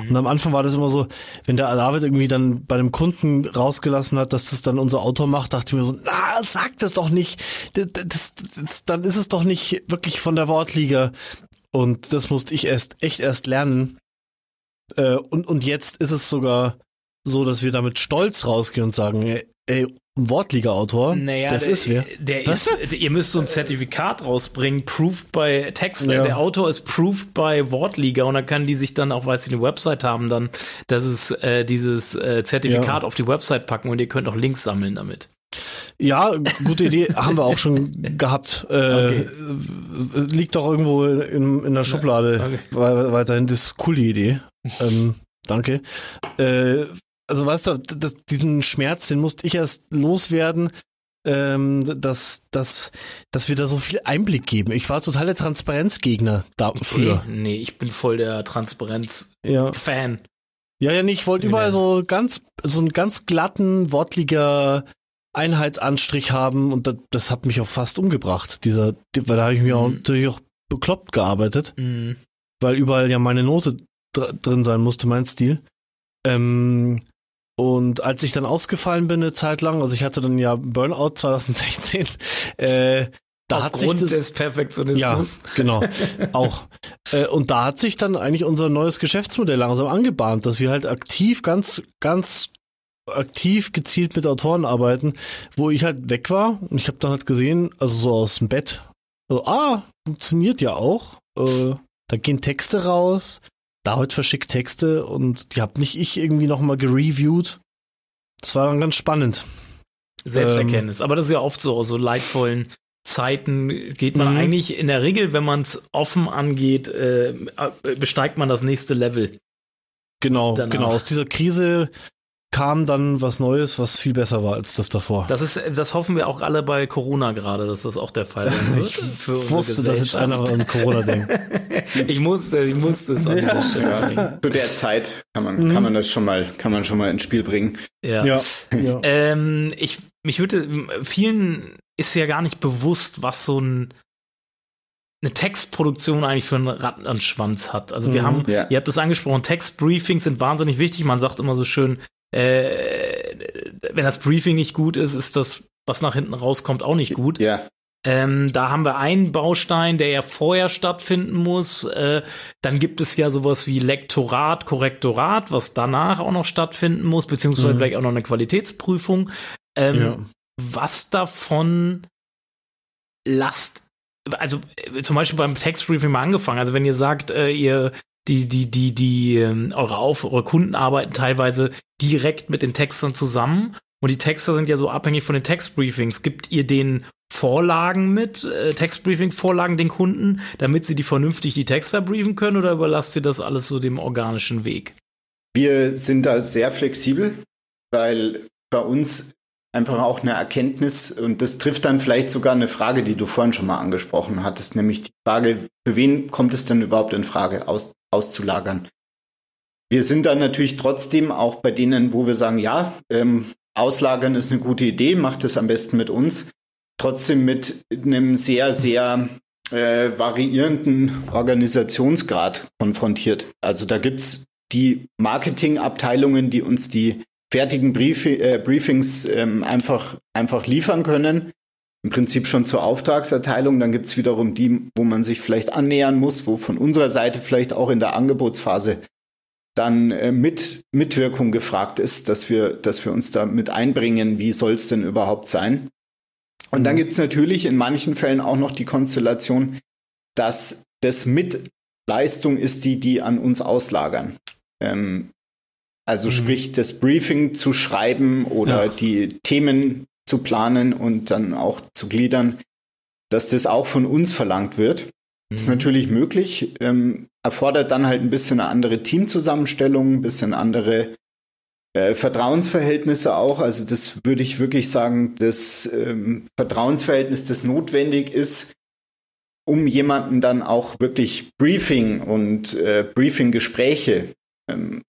Und am Anfang war das immer so, wenn der David irgendwie dann bei dem Kunden rausgelassen hat, dass das dann unser Autor macht, dachte ich mir so, na, sag das doch nicht. Das, das, das, dann ist es doch nicht wirklich von der Wortliga. Und das musste ich erst, echt erst lernen. Äh, und, und jetzt ist es sogar so, dass wir damit stolz rausgehen und sagen, ey, Wortliga-Autor, naja, das der, ist wer. Der ist, ihr müsst so ein Zertifikat rausbringen, Proved by Text. Ja. Der Autor ist Proved by Wortliga und dann kann die sich dann auch, weil sie eine Website haben, dann das ist äh, dieses äh, Zertifikat ja. auf die Website packen und ihr könnt auch Links sammeln damit. Ja, gute Idee, haben wir auch schon gehabt. Äh, okay. Liegt doch irgendwo in, in der Schublade okay. weiterhin. Das ist coole Idee. Ähm, danke. Äh, also weißt du, das, diesen Schmerz, den musste ich erst loswerden, ähm, dass, dass, dass wir da so viel Einblick geben. Ich war total der Transparenzgegner da früher. Nee, nee, ich bin voll der Transparenz-Fan. Ja. Ja, ja, nee, ich wollte überall so ganz, so einen ganz glatten, wortliger Einheitsanstrich haben und das, das hat mich auch fast umgebracht. Dieser, weil da habe ich mir auch Mhm. natürlich auch bekloppt gearbeitet, Mhm. weil überall ja meine Note dr drin sein musste, mein Stil. Ähm, und als ich dann ausgefallen bin eine Zeit lang, also ich hatte dann ja Burnout 2016, äh, da hat sich Aufgrund das, des Perfektionismus. ja, genau, auch. Äh, und da hat sich dann eigentlich unser neues Geschäftsmodell langsam angebahnt, dass wir halt aktiv, ganz, ganz aktiv gezielt mit Autoren arbeiten, wo ich halt weg war und ich habe dann halt gesehen, also so aus dem Bett, so, ah, funktioniert ja auch. Äh, da gehen Texte raus, David verschickt Texte und die hab nicht ich irgendwie nochmal gereviewt. Das war dann ganz spannend. Selbsterkenntnis. Aber das ist ja oft so, aus so leidvollen Zeiten geht man Mhm. eigentlich in der Regel, wenn man es offen angeht, äh, besteigt man das nächste Level. Genau, Danach. genau. Aus dieser Krise kam dann was Neues, was viel besser war als das davor. Das ist, das hoffen wir auch alle bei Corona gerade, dass das auch der Fall sein wird. ich wusste, dass jetzt einer an Corona denkt. Ich musste, ich musste es an dieser Stelle bringen. Zu der Zeit kann man, Mhm. kann man das schon mal, kann man schon mal ins Spiel bringen. Ja. ja. ja. Ähm, ich, mich würde, vielen ist ja gar nicht bewusst, was so ein, eine Textproduktion eigentlich für einen Rattenschwanz hat. Also wir Mhm. haben, Ja. ihr habt es angesprochen, Textbriefings sind wahnsinnig wichtig. Man sagt immer so schön, äh, wenn das Briefing nicht gut ist, ist das, was nach hinten rauskommt, auch nicht gut. Ja, Ähm, da haben wir einen Baustein, der ja vorher stattfinden muss. Äh, dann gibt es ja sowas wie Lektorat, Korrektorat, was danach auch noch stattfinden muss, beziehungsweise Mhm. vielleicht auch noch eine Qualitätsprüfung. Ähm, Ja. Was davon lasst, also äh, zum Beispiel beim Textbriefing mal angefangen. Also wenn ihr sagt, äh, ihr die, die, die, die, ähm, eure Auf, eure Kunden arbeiten teilweise direkt mit den Textern zusammen und die Texter sind ja so abhängig von den Textbriefings. Gibt ihr den Vorlagen mit, äh, Textbriefing-Vorlagen den Kunden, damit sie die vernünftig die Texter briefen können oder überlasst ihr das alles so dem organischen Weg? wir sind da sehr flexibel, weil bei uns einfach auch eine Erkenntnis und das trifft dann vielleicht sogar eine Frage, die du vorhin schon mal angesprochen hattest, nämlich die Frage, für wen kommt es denn überhaupt in Frage aus, auszulagern? Wir sind dann natürlich trotzdem auch bei denen, wo wir sagen, ja, ähm, auslagern ist eine gute Idee, macht es am besten mit uns, trotzdem mit einem sehr, sehr äh, variierenden Organisationsgrad konfrontiert. Also da gibt's die Marketingabteilungen, die uns die fertigen Briefi äh, Briefings ähm, einfach, einfach liefern können. Im Prinzip schon zur Auftragserteilung. Dann gibt's wiederum die, wo man sich vielleicht annähern muss, wo von unserer Seite vielleicht auch in der Angebotsphase dann äh, mit Mitwirkung gefragt ist, dass wir, dass wir uns da mit einbringen, wie soll es denn überhaupt sein. Und dann gibt's natürlich in manchen Fällen auch noch die Konstellation, dass das mit Leistung ist, die die an uns auslagern. Ähm, also Mhm. sprich, das Briefing zu schreiben oder Ja. die Themen zu planen und dann auch zu gliedern, dass das auch von uns verlangt wird. Ist Mhm. natürlich möglich, ähm, erfordert dann halt ein bisschen eine andere Teamzusammenstellung, ein bisschen andere äh, Vertrauensverhältnisse auch. Also das würde ich wirklich sagen, das ähm, Vertrauensverhältnis, das notwendig ist, um jemanden dann auch wirklich Briefing und äh, Briefing-Gespräche ähm,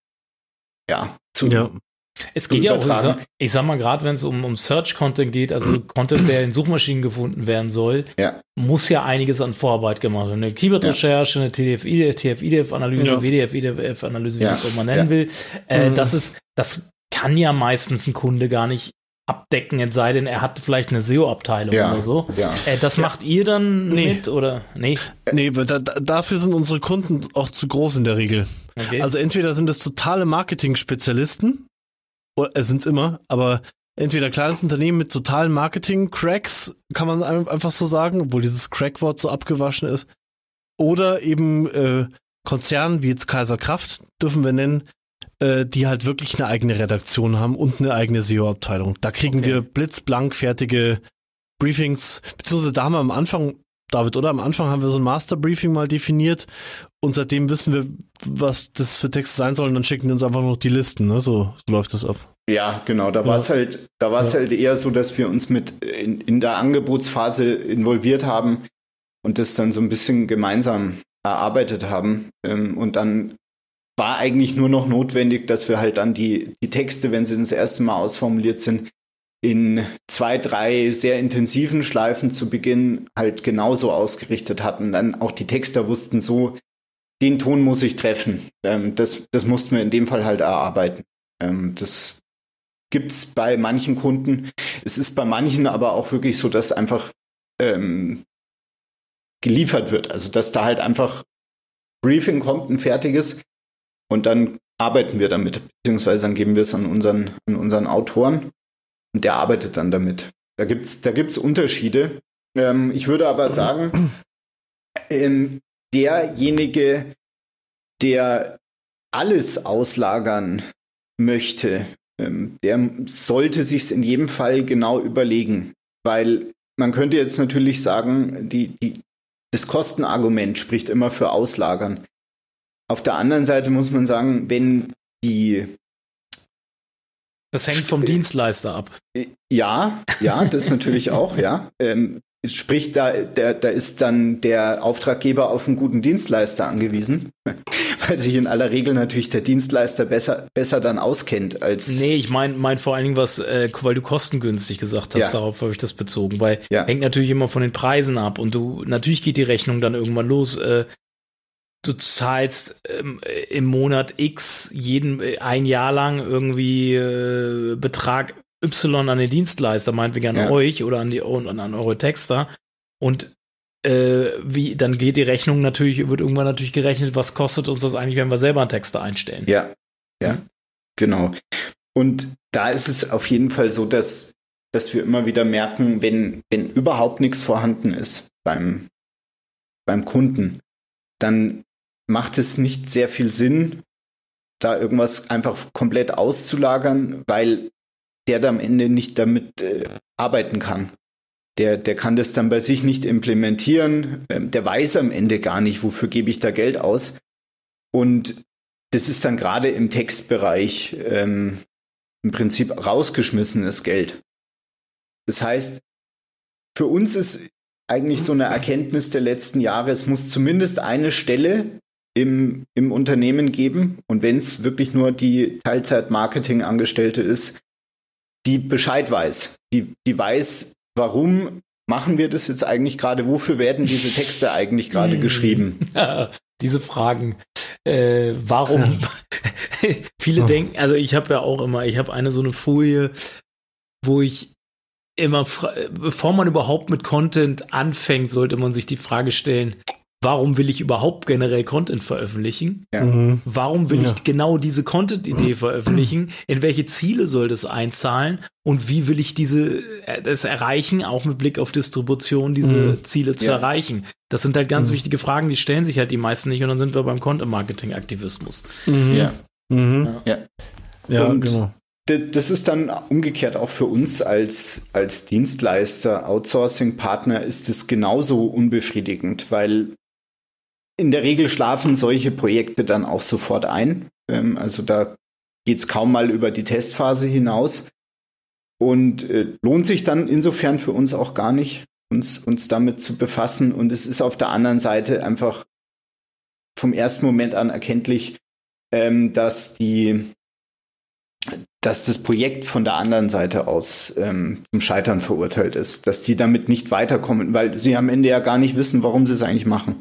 ja, zu, Ja. Es geht ja auch, ich sag, ich sag mal, gerade wenn es um, um Search-Content geht, also Content, der in Suchmaschinen gefunden werden soll, Ja. muss ja einiges an Vorarbeit gemacht werden. Eine Keyword-Recherche, eine TDF-IDF, TF-IDF-Analyse, Ja. WDF-IDF-Analyse, wie Ja. man es auch mal nennen Ja. will. Äh, Mhm. das ist, das kann ja meistens ein Kunde gar nicht abdecken, es sei denn, er hat vielleicht eine SEO-Abteilung Ja. oder so. Ja. Äh, das macht ihr dann Nee. mit oder? Nee. Nee, weil da, da, dafür sind unsere Kunden auch zu groß in der Regel. Okay. Also entweder sind es totale Marketing-Spezialisten, oder es sind's immer, aber entweder kleines Unternehmen mit totalen Marketing-Cracks, kann man ein- einfach so sagen, obwohl dieses Crack-Wort so abgewaschen ist, oder eben äh, Konzernen wie jetzt Kaiser Kraft, dürfen wir nennen, äh, die halt wirklich eine eigene Redaktion haben und eine eigene SEO-Abteilung. Da kriegen Okay. wir blitzblank fertige Briefings, beziehungsweise da haben wir am Anfang, David, oder am Anfang haben wir so ein Master-Briefing mal definiert und seitdem wissen wir, was das für Texte sein sollen, dann schicken die uns einfach noch die Listen, ne? So, so läuft das ab. Ja, genau. Da war es halt, da war es ja. halt eher so, dass wir uns mit in, in der Angebotsphase involviert haben und das dann so ein bisschen gemeinsam erarbeitet haben. Ähm, und dann war eigentlich nur noch notwendig, dass wir halt dann die, die Texte, wenn sie das erste Mal ausformuliert sind, in zwei, drei sehr intensiven Schleifen zu Beginn halt genauso ausgerichtet hatten. Dann auch die Texter wussten so, den Ton muss ich treffen. Ähm, das, das mussten wir in dem Fall halt erarbeiten. Ähm, das gibt's bei manchen Kunden. Es ist bei manchen aber auch wirklich so, dass einfach ähm, geliefert wird. Also dass da halt einfach Briefing kommt, ein fertiges, und dann arbeiten wir damit, beziehungsweise dann geben wir es an unseren, an unseren Autoren und der arbeitet dann damit. Da gibt's, da gibt's Unterschiede. Ähm, ich würde aber sagen, ähm, derjenige, der alles auslagern möchte, ähm, der sollte sich in jedem Fall genau überlegen, weil man könnte jetzt natürlich sagen, die, die, das Kostenargument spricht immer für Auslagern. Auf der anderen Seite muss man sagen, wenn die das hängt vom Dienstleister ab. Ja, ja, das natürlich auch, ja. Ähm, sprich, da, da, da ist dann der Auftraggeber auf einen guten Dienstleister angewiesen, weil sich in aller Regel natürlich der Dienstleister besser, besser dann auskennt als. Nee, ich meine mein vor allen Dingen, was, äh, weil du kostengünstig gesagt hast, ja. darauf habe ich das bezogen, weil ja. hängt natürlich immer von den Preisen ab und du, natürlich geht die Rechnung dann irgendwann los. Äh, du zahlst ähm, im Monat X jeden äh, ein Jahr lang irgendwie äh, Betrag Y an den Dienstleister, meinetwegen an ja. euch oder an die an, an eure Texter und äh, wie dann geht die Rechnung natürlich wird irgendwann natürlich gerechnet, was kostet uns das eigentlich, wenn wir selber einen Texter einstellen? Ja, ja, mhm. genau. Und da ist es auf jeden Fall so, dass dass wir immer wieder merken, wenn wenn überhaupt nichts vorhanden ist beim beim Kunden, dann macht es nicht sehr viel Sinn, da irgendwas einfach komplett auszulagern, weil der am Ende nicht damit äh, arbeiten kann. Der, der kann das dann bei sich nicht implementieren. Ähm, der weiß am Ende gar nicht, wofür gebe ich da Geld aus. Und das ist dann gerade im Textbereich ähm, im Prinzip rausgeschmissenes Geld. Das heißt, für uns ist eigentlich so eine Erkenntnis der letzten Jahre, es muss zumindest eine Stelle im, im Unternehmen geben. Und wenn es wirklich nur die Teilzeit-Marketing-Angestellte ist, die Bescheid weiß, die, die weiß, warum machen wir das jetzt eigentlich gerade, wofür werden diese Texte eigentlich gerade hm. geschrieben? diese Fragen. Äh, warum? Viele denken, also ich habe ja auch immer, ich habe eine so eine Folie, wo ich immer, bevor man überhaupt mit Content anfängt, sollte man sich die Frage stellen, warum will ich überhaupt generell Content veröffentlichen? Ja. Mhm. Warum will ja. ich genau diese Content-Idee veröffentlichen? In welche Ziele soll das einzahlen? Und wie will ich diese äh, das erreichen, auch mit Blick auf Distribution, diese mhm. Ziele zu ja. erreichen? Das sind halt ganz mhm. wichtige Fragen, die stellen sich halt die meisten nicht und dann sind wir beim Content-Marketing-Aktivismus. Mhm. Ja. Mhm. Ja. Ja, und genau. Das ist dann umgekehrt auch für uns als, als Dienstleister, Outsourcing-Partner ist es genauso unbefriedigend, weil in der Regel schlafen solche Projekte dann auch sofort ein. Ähm, also da geht es kaum mal über die Testphase hinaus und äh, lohnt sich dann insofern für uns auch gar nicht, uns, uns damit zu befassen. Und es ist auf der anderen Seite einfach vom ersten Moment an erkenntlich, ähm, dass die dass das Projekt von der anderen Seite aus ähm, zum Scheitern verurteilt ist, dass die damit nicht weiterkommen, weil sie am Ende ja gar nicht wissen, warum sie es eigentlich machen.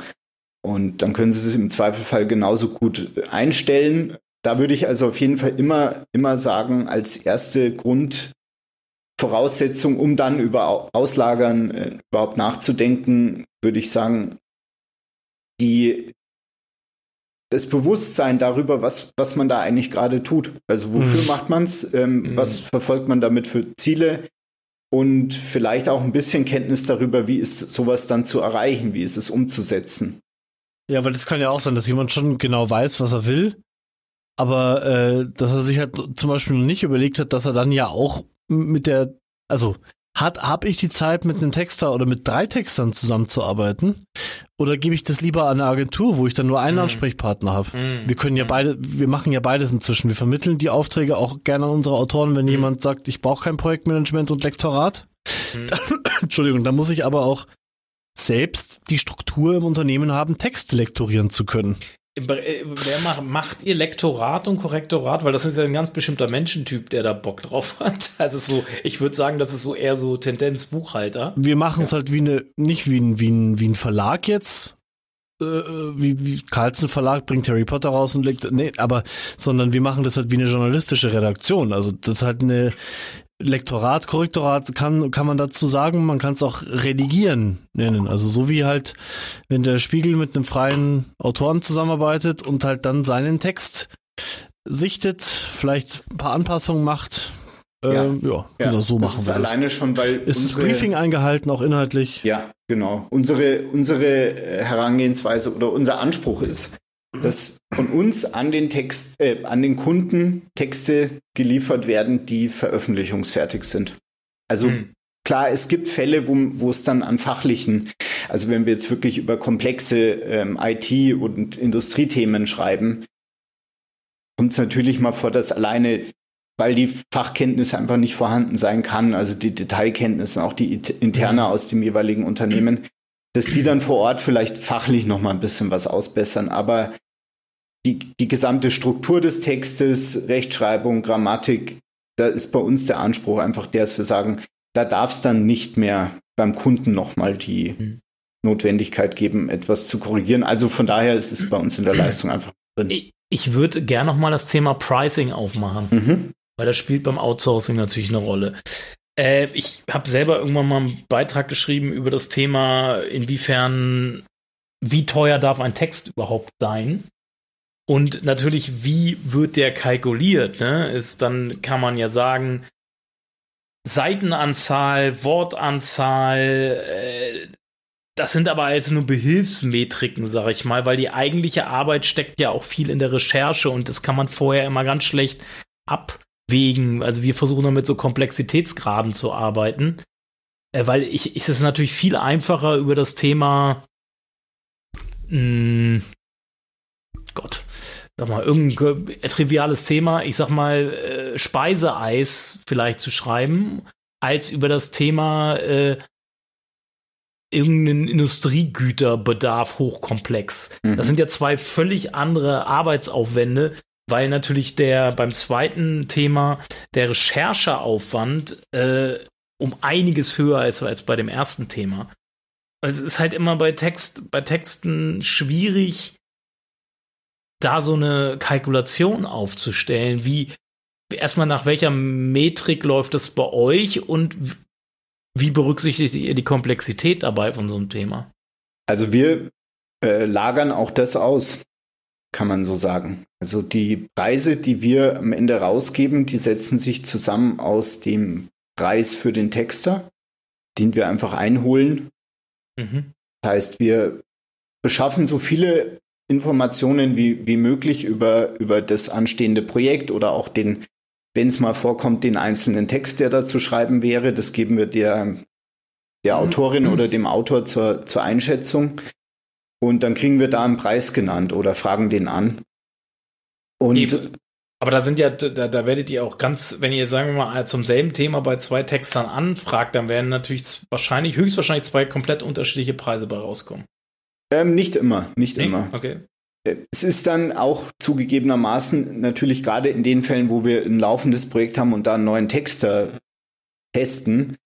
Und dann können Sie es im Zweifelfall genauso gut einstellen. Da würde ich also auf jeden Fall immer, immer sagen, als erste Grundvoraussetzung, um dann über Auslagern äh, überhaupt nachzudenken, würde ich sagen, die, das Bewusstsein darüber, was, was man da eigentlich gerade tut. Also wofür mhm. macht man es? Ähm, mhm. Was verfolgt man damit für Ziele? Und vielleicht auch ein bisschen Kenntnis darüber, wie ist sowas dann zu erreichen, wie ist es umzusetzen. Ja, weil das kann ja auch sein, dass jemand schon genau weiß, was er will, aber äh, dass er sich halt zum Beispiel nicht überlegt hat, dass er dann ja auch mit der, also hat habe ich die Zeit mit einem Texter oder mit drei Textern zusammenzuarbeiten oder gebe ich das lieber an eine Agentur, wo ich dann nur einen Mhm. Ansprechpartner habe? Mhm. Wir können ja beide, wir machen ja beides inzwischen. Wir vermitteln die Aufträge auch gerne an unsere Autoren, Mhm. wenn jemand sagt, ich brauche kein Projektmanagement und Lektorat. Mhm. Entschuldigung, da muss ich aber auch selbst die Struktur im Unternehmen haben, Texte lektorieren zu können. Äh, Wer macht, ihr Lektorat und Korrektorat? Weil das ist ja ein ganz bestimmter Menschentyp, der da Bock drauf hat. Also so, ich würde sagen, das ist so eher so Tendenz Buchhalter. Wir machen es halt wie eine, nicht wie ein, wie ein, wie ein Verlag jetzt. Äh, wie, wie Carlsen Verlag bringt Harry Potter raus und legt, nee, aber, sondern wir machen das halt wie eine journalistische Redaktion. Also das ist halt eine Lektorat, Korrektorat kann, kann man dazu sagen, man kann es auch redigieren nennen. Also so wie halt, wenn der Spiegel mit einem freien Autoren zusammenarbeitet und halt dann seinen Text sichtet, vielleicht ein paar Anpassungen macht. Äh, Ja. ja, genau so das machen ist wir das. alleine schon, weil Ist das unsere- Briefing eingehalten, auch inhaltlich? Ja, genau. Unsere, unsere äh, Herangehensweise oder unser Anspruch ist, dass von uns an den Text, äh, an den Kunden Texte geliefert werden, die veröffentlichungsfertig sind. Also Hm. klar, es gibt Fälle, wo, wo es dann an fachlichen, also wenn wir jetzt wirklich über komplexe ähm, IT- und Industriethemen schreiben, kommt es natürlich mal vor, dass alleine, weil die Fachkenntnis einfach nicht vorhanden sein kann, also die Detailkenntnisse, auch die interne aus dem jeweiligen Unternehmen, dass die dann vor Ort vielleicht fachlich noch mal ein bisschen was ausbessern, aber die, die gesamte Struktur des Textes, Rechtschreibung, Grammatik, da ist bei uns der Anspruch einfach der, dass wir sagen, da darf es dann nicht mehr beim Kunden nochmal die Mhm. Notwendigkeit geben, etwas zu korrigieren. Also von daher ist es bei uns in der Leistung einfach drin. Ich, würde gern noch mal das Thema Pricing aufmachen, Mhm. weil das spielt beim Outsourcing natürlich eine Rolle. Äh, ich habe selber irgendwann mal einen Beitrag geschrieben über das Thema, inwiefern, wie teuer darf ein Text überhaupt sein? Und natürlich, wie wird der kalkuliert? Ne? Ist, dann kann man ja sagen, Seitenanzahl, Wortanzahl, äh, das sind aber jetzt nur Behilfsmetriken, sag ich mal, weil die eigentliche Arbeit steckt ja auch viel in der Recherche und das kann man vorher immer ganz schlecht abwägen. Also wir versuchen damit so Komplexitätsgraden zu arbeiten, äh, weil ich, ich es ist natürlich viel einfacher über das Thema mh, Gott, sag mal, irgendein ge- triviales Thema, ich sag mal, äh, Speiseeis vielleicht zu schreiben, als über das Thema äh, irgendeinen Industriegüterbedarf hochkomplex. Mhm. Das sind ja zwei völlig andere Arbeitsaufwände, weil natürlich der beim zweiten Thema der Rechercheaufwand äh, um einiges höher ist als bei dem ersten Thema. Es ist halt immer bei Text, bei Texten schwierig, da so eine Kalkulation aufzustellen, wie erstmal nach welcher Metrik läuft das bei euch und wie berücksichtigt ihr die Komplexität dabei von so einem Thema? Also wir äh, lagern auch das aus, kann man so sagen. Also die Preise, die wir am Ende rausgeben, die setzen sich zusammen aus dem Preis für den Texter, den wir einfach einholen. Mhm. Das heißt, wir beschaffen so viele Informationen wie, wie möglich über, über das anstehende Projekt oder auch den, wenn es mal vorkommt, den einzelnen Text, der da zu schreiben wäre. Das geben wir der, der Autorin oder dem Autor zur, zur Einschätzung. Und dann kriegen wir da einen Preis genannt oder fragen den an. Und Eben. Aber da sind ja, da, da werdet ihr auch ganz, wenn ihr, sagen wir mal, zum selben Thema bei zwei Textern anfragt, dann werden natürlich wahrscheinlich, höchstwahrscheinlich zwei komplett unterschiedliche Preise bei rauskommen. Ähm, nicht immer, nicht Nee? immer. Okay. Es ist dann auch zugegebenermaßen natürlich gerade in den Fällen, wo wir ein laufendes Projekt haben und da einen neuen Texter testen,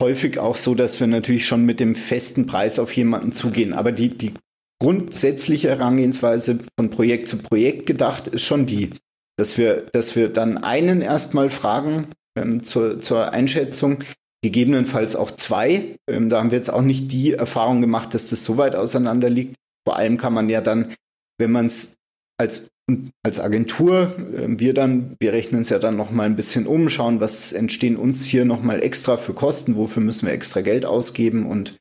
häufig auch so, dass wir natürlich schon mit dem festen Preis auf jemanden zugehen. Aber die, die grundsätzliche Herangehensweise von Projekt zu Projekt gedacht ist schon die, dass wir, dass wir dann einen erstmal fragen ähm, zur, zur Einschätzung, gegebenenfalls auch zwei. Ähm, da haben wir jetzt auch nicht die Erfahrung gemacht, dass das so weit auseinander liegt. Vor allem kann man ja dann, wenn man es als als Agentur, äh, wir dann, wir rechnen es ja dann noch mal ein bisschen um, schauen, was entstehen uns hier noch mal extra für Kosten, wofür müssen wir extra Geld ausgeben und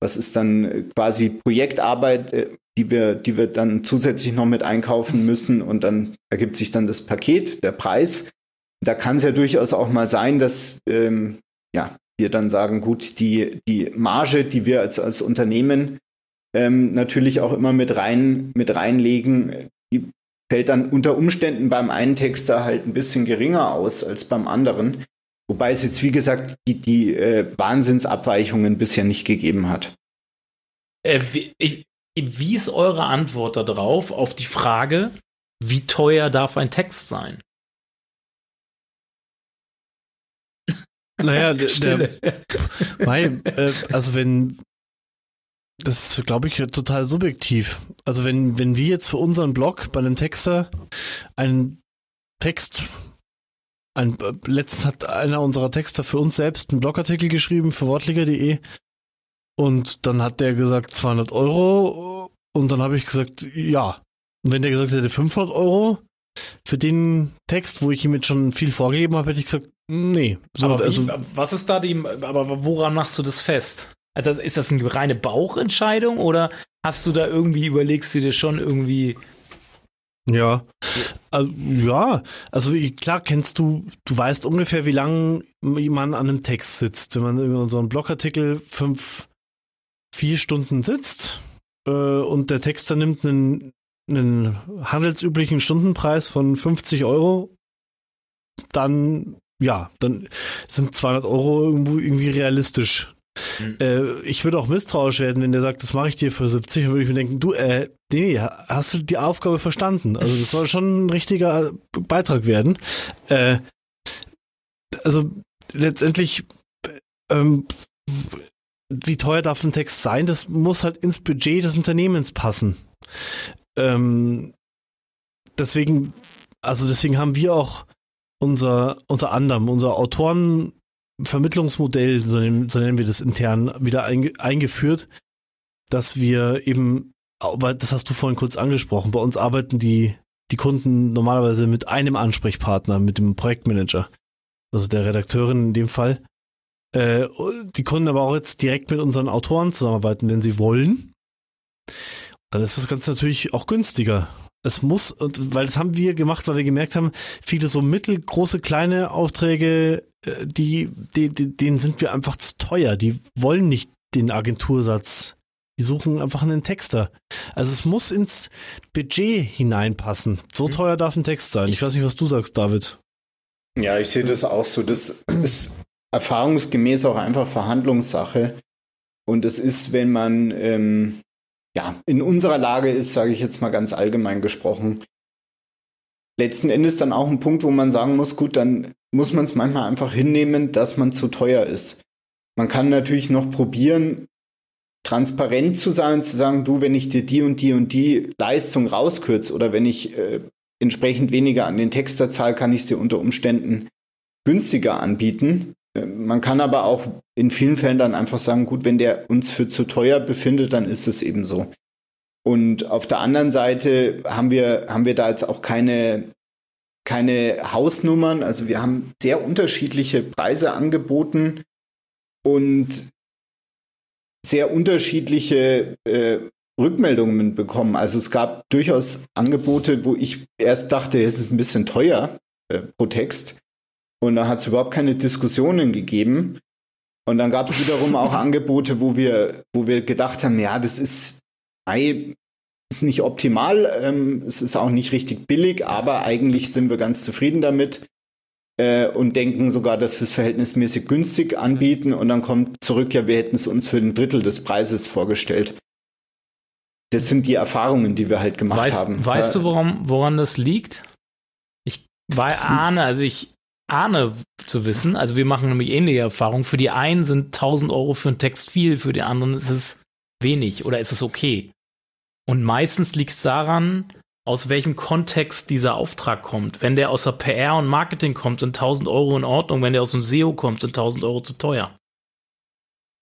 was ist dann äh, quasi Projektarbeit, äh, die wir, die wir dann zusätzlich noch mit einkaufen müssen und dann ergibt sich dann das Paket, der Preis. Da kann es ja durchaus auch mal sein, dass ähm, ja wir dann sagen, gut, die, die Marge, die wir als, als Unternehmen ähm, natürlich auch immer mit rein, mit reinlegen, die fällt dann unter Umständen beim einen Texter halt ein bisschen geringer aus als beim anderen. Wobei es jetzt, wie gesagt, die, die äh, Wahnsinnsabweichungen bisher nicht gegeben hat. Äh, wie, ich, wie ist eure Antwort darauf, auf die Frage, wie teuer darf ein Text sein? Naja, der, weil, äh, also wenn, das ist, glaube ich, total subjektiv. Also wenn, wenn wir jetzt für unseren Blog bei einem Texter einen Text, ein, letztens hat einer unserer Texter für uns selbst einen Blogartikel geschrieben für wortlicher.de und dann hat der gesagt 200 Euro und dann habe ich gesagt, ja. Und wenn der gesagt hätte 500 Euro für den Text, wo ich ihm jetzt schon viel vorgegeben habe, hätte ich gesagt, Nee. So, aber wie, also, was ist da die, aber woran machst du das fest? Also ist das eine reine Bauchentscheidung oder hast du da irgendwie, überlegst du dir schon irgendwie. Ja, also, ja, also klar kennst du, du weißt ungefähr, wie lange man an einem Text sitzt. Wenn man in unserem Blogartikel fünf, vier Stunden sitzt äh, und der Texter nimmt einen, einen handelsüblichen Stundenpreis von 50 Euro, dann ja, dann sind 200 Euro irgendwo irgendwie realistisch. Mhm. Äh, ich würde auch misstrauisch werden, wenn der sagt, das mache ich dir für 70, dann würde ich mir denken, du, äh, nee, hast du die Aufgabe verstanden? Also das soll schon ein richtiger Beitrag werden. Äh, also letztendlich, ähm, wie teuer darf ein Text sein? Das muss halt ins Budget des Unternehmens passen. Ähm, deswegen, also deswegen haben wir auch unser, unter anderem unser Autorenvermittlungsmodell, so nennen, so nennen wir das intern, wieder einge, eingeführt, dass wir eben, aber das hast du vorhin kurz angesprochen, bei uns arbeiten die, die Kunden normalerweise mit einem Ansprechpartner, mit dem Projektmanager, also der Redakteurin in dem Fall. Äh, die Kunden aber auch jetzt direkt mit unseren Autoren zusammenarbeiten, wenn sie wollen. Dann ist das Ganze natürlich auch günstiger. Es muss, und weil das haben wir gemacht, weil wir gemerkt haben, viele so mittelgroße, kleine Aufträge, äh, die, die, die, denen sind wir einfach zu teuer. Die wollen nicht den Agentursatz. Die suchen einfach einen Texter. Also es muss ins Budget hineinpassen. So mhm. teuer darf ein Text sein. Ich weiß nicht, was du sagst, David. Ja, ich sehe das auch so. Das ist erfahrungsgemäß auch einfach Verhandlungssache. Und es ist, wenn man ähm, ja, in unserer Lage ist, sage ich jetzt mal ganz allgemein gesprochen, letzten Endes dann auch ein Punkt, wo man sagen muss, gut, dann muss man es manchmal einfach hinnehmen, dass man zu teuer ist. Man kann natürlich noch probieren, transparent zu sein, zu sagen, du, wenn ich dir die und die und die Leistung rauskürze oder wenn ich äh, entsprechend weniger an den Texter zahle, kann ich es dir unter Umständen günstiger anbieten. Man kann aber auch in vielen Fällen dann einfach sagen, gut, wenn der uns für zu teuer befindet, dann ist es eben so. Und auf der anderen Seite haben wir, haben wir da jetzt auch keine, keine Hausnummern. Also wir haben sehr unterschiedliche Preise angeboten und sehr unterschiedliche äh, Rückmeldungen bekommen. Also es gab durchaus Angebote, wo ich erst dachte, es ist ein bisschen teuer äh, pro Text. Und da hat es überhaupt keine Diskussionen gegeben. Und dann gab es wiederum auch Angebote, wo wir, wo wir gedacht haben, ja, das ist, ist nicht optimal, ähm, es ist auch nicht richtig billig, aber eigentlich sind wir ganz zufrieden damit äh, und denken sogar, dass wir es verhältnismäßig günstig anbieten. Und dann kommt zurück, ja, wir hätten es uns für ein Drittel des Preises vorgestellt. Das sind die Erfahrungen, die wir halt gemacht weißt, haben. Weißt du, woran, woran das liegt? Ich war ahne, also ich ahne zu wissen. Also wir machen nämlich ähnliche Erfahrungen. Für die einen sind 1000 Euro für einen Text viel, für die anderen ist es wenig oder ist es okay. Und meistens liegt es daran, aus welchem Kontext dieser Auftrag kommt. Wenn der aus der PR und Marketing kommt, sind 1000 Euro in Ordnung. Wenn der aus dem SEO kommt, sind 1000 Euro zu teuer.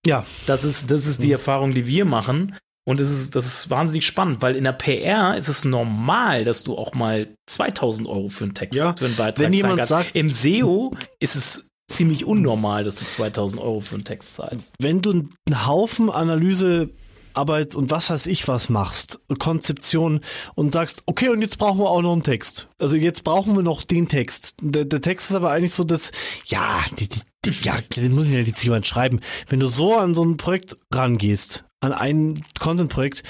Ja. Das ist, das ist die Erfahrung, die wir machen. Und es ist, das ist wahnsinnig spannend, weil in der PR ist es normal, dass du auch mal 2000 Euro für einen Text, ja, für einen Beitrag wenn jemand sagt, Im SEO ist es ziemlich unnormal, dass du 2000 Euro für einen Text zahlst. Wenn du einen Haufen Analysearbeit und was weiß ich was machst, Konzeption und sagst, okay, und jetzt brauchen wir auch noch einen Text. Also jetzt brauchen wir noch den Text. Der, der Text ist aber eigentlich so, dass, ja, die, die, ja, den muss ich ja jetzt jemand schreiben. Wenn du so an so ein Projekt rangehst, an ein Content-Projekt,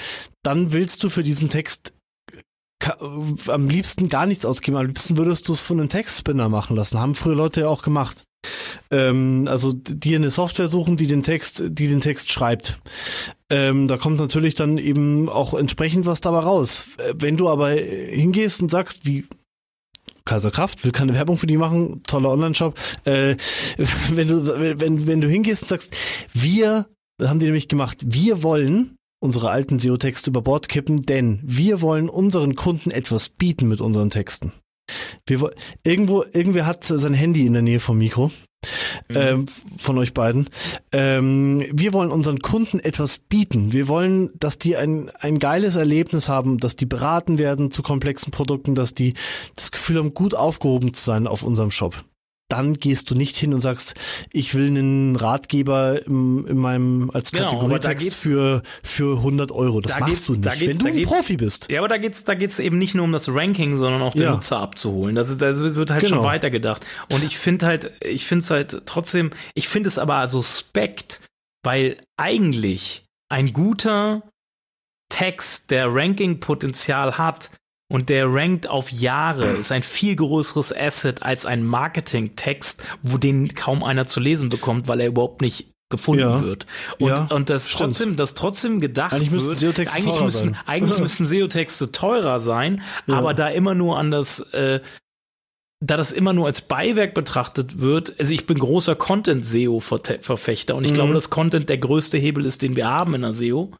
dann willst du für diesen Text am liebsten gar nichts ausgeben. Am liebsten würdest du es von einem Textspinner machen lassen. Haben früher Leute ja auch gemacht. Ähm, also dir eine Software suchen, die den Text, die den Text schreibt. Ähm, da kommt natürlich dann eben auch entsprechend was dabei raus. Äh, wenn du aber hingehst und sagst, wie Kaiser Kraft, will keine Werbung für die machen, toller Online-Shop. Äh, wenn du, wenn, wenn du hingehst und sagst, wir, das haben die nämlich gemacht, wir wollen unsere alten SEO-Texte über Bord kippen, denn wir wollen unseren Kunden etwas bieten mit unseren Texten. Wir, irgendwo, irgendwer hat sein Handy in der Nähe vom Mikro. Mhm. Ähm, von euch beiden. Ähm, wir wollen unseren Kunden etwas bieten. Wir wollen, dass die ein, ein geiles Erlebnis haben, dass die beraten werden zu komplexen Produkten, dass die das Gefühl haben, gut aufgehoben zu sein auf unserem Shop dann gehst du nicht hin und sagst, ich will einen Ratgeber im, in meinem als genau, Kategorietext für für 100 Euro. Das machst du nicht, wenn du ein Profi bist. Ja, aber da geht's da geht's eben nicht nur um das Ranking, sondern auch den ja. Nutzer abzuholen. Das ist das wird halt genau. schon weitergedacht. Und ich finde halt, ich finde es halt trotzdem, ich finde es aber suspekt, weil eigentlich ein guter Text, der Ranking-Potenzial hat, und der rankt auf Jahre, ist ein viel größeres Asset als ein Marketing-Text, wo den kaum einer zu lesen bekommt, weil er überhaupt nicht gefunden ja. wird. Und, ja, und das stimmt. trotzdem, das trotzdem gedacht eigentlich wird, eigentlich müssen, eigentlich müssen SEO-Texte teurer sein, ja. aber da immer nur an das, äh, da das immer nur als Beiwerk betrachtet wird, also ich bin großer Content-SEO-Verfechter und ich mhm. glaube, dass Content der größte Hebel ist, den wir haben in der SEO.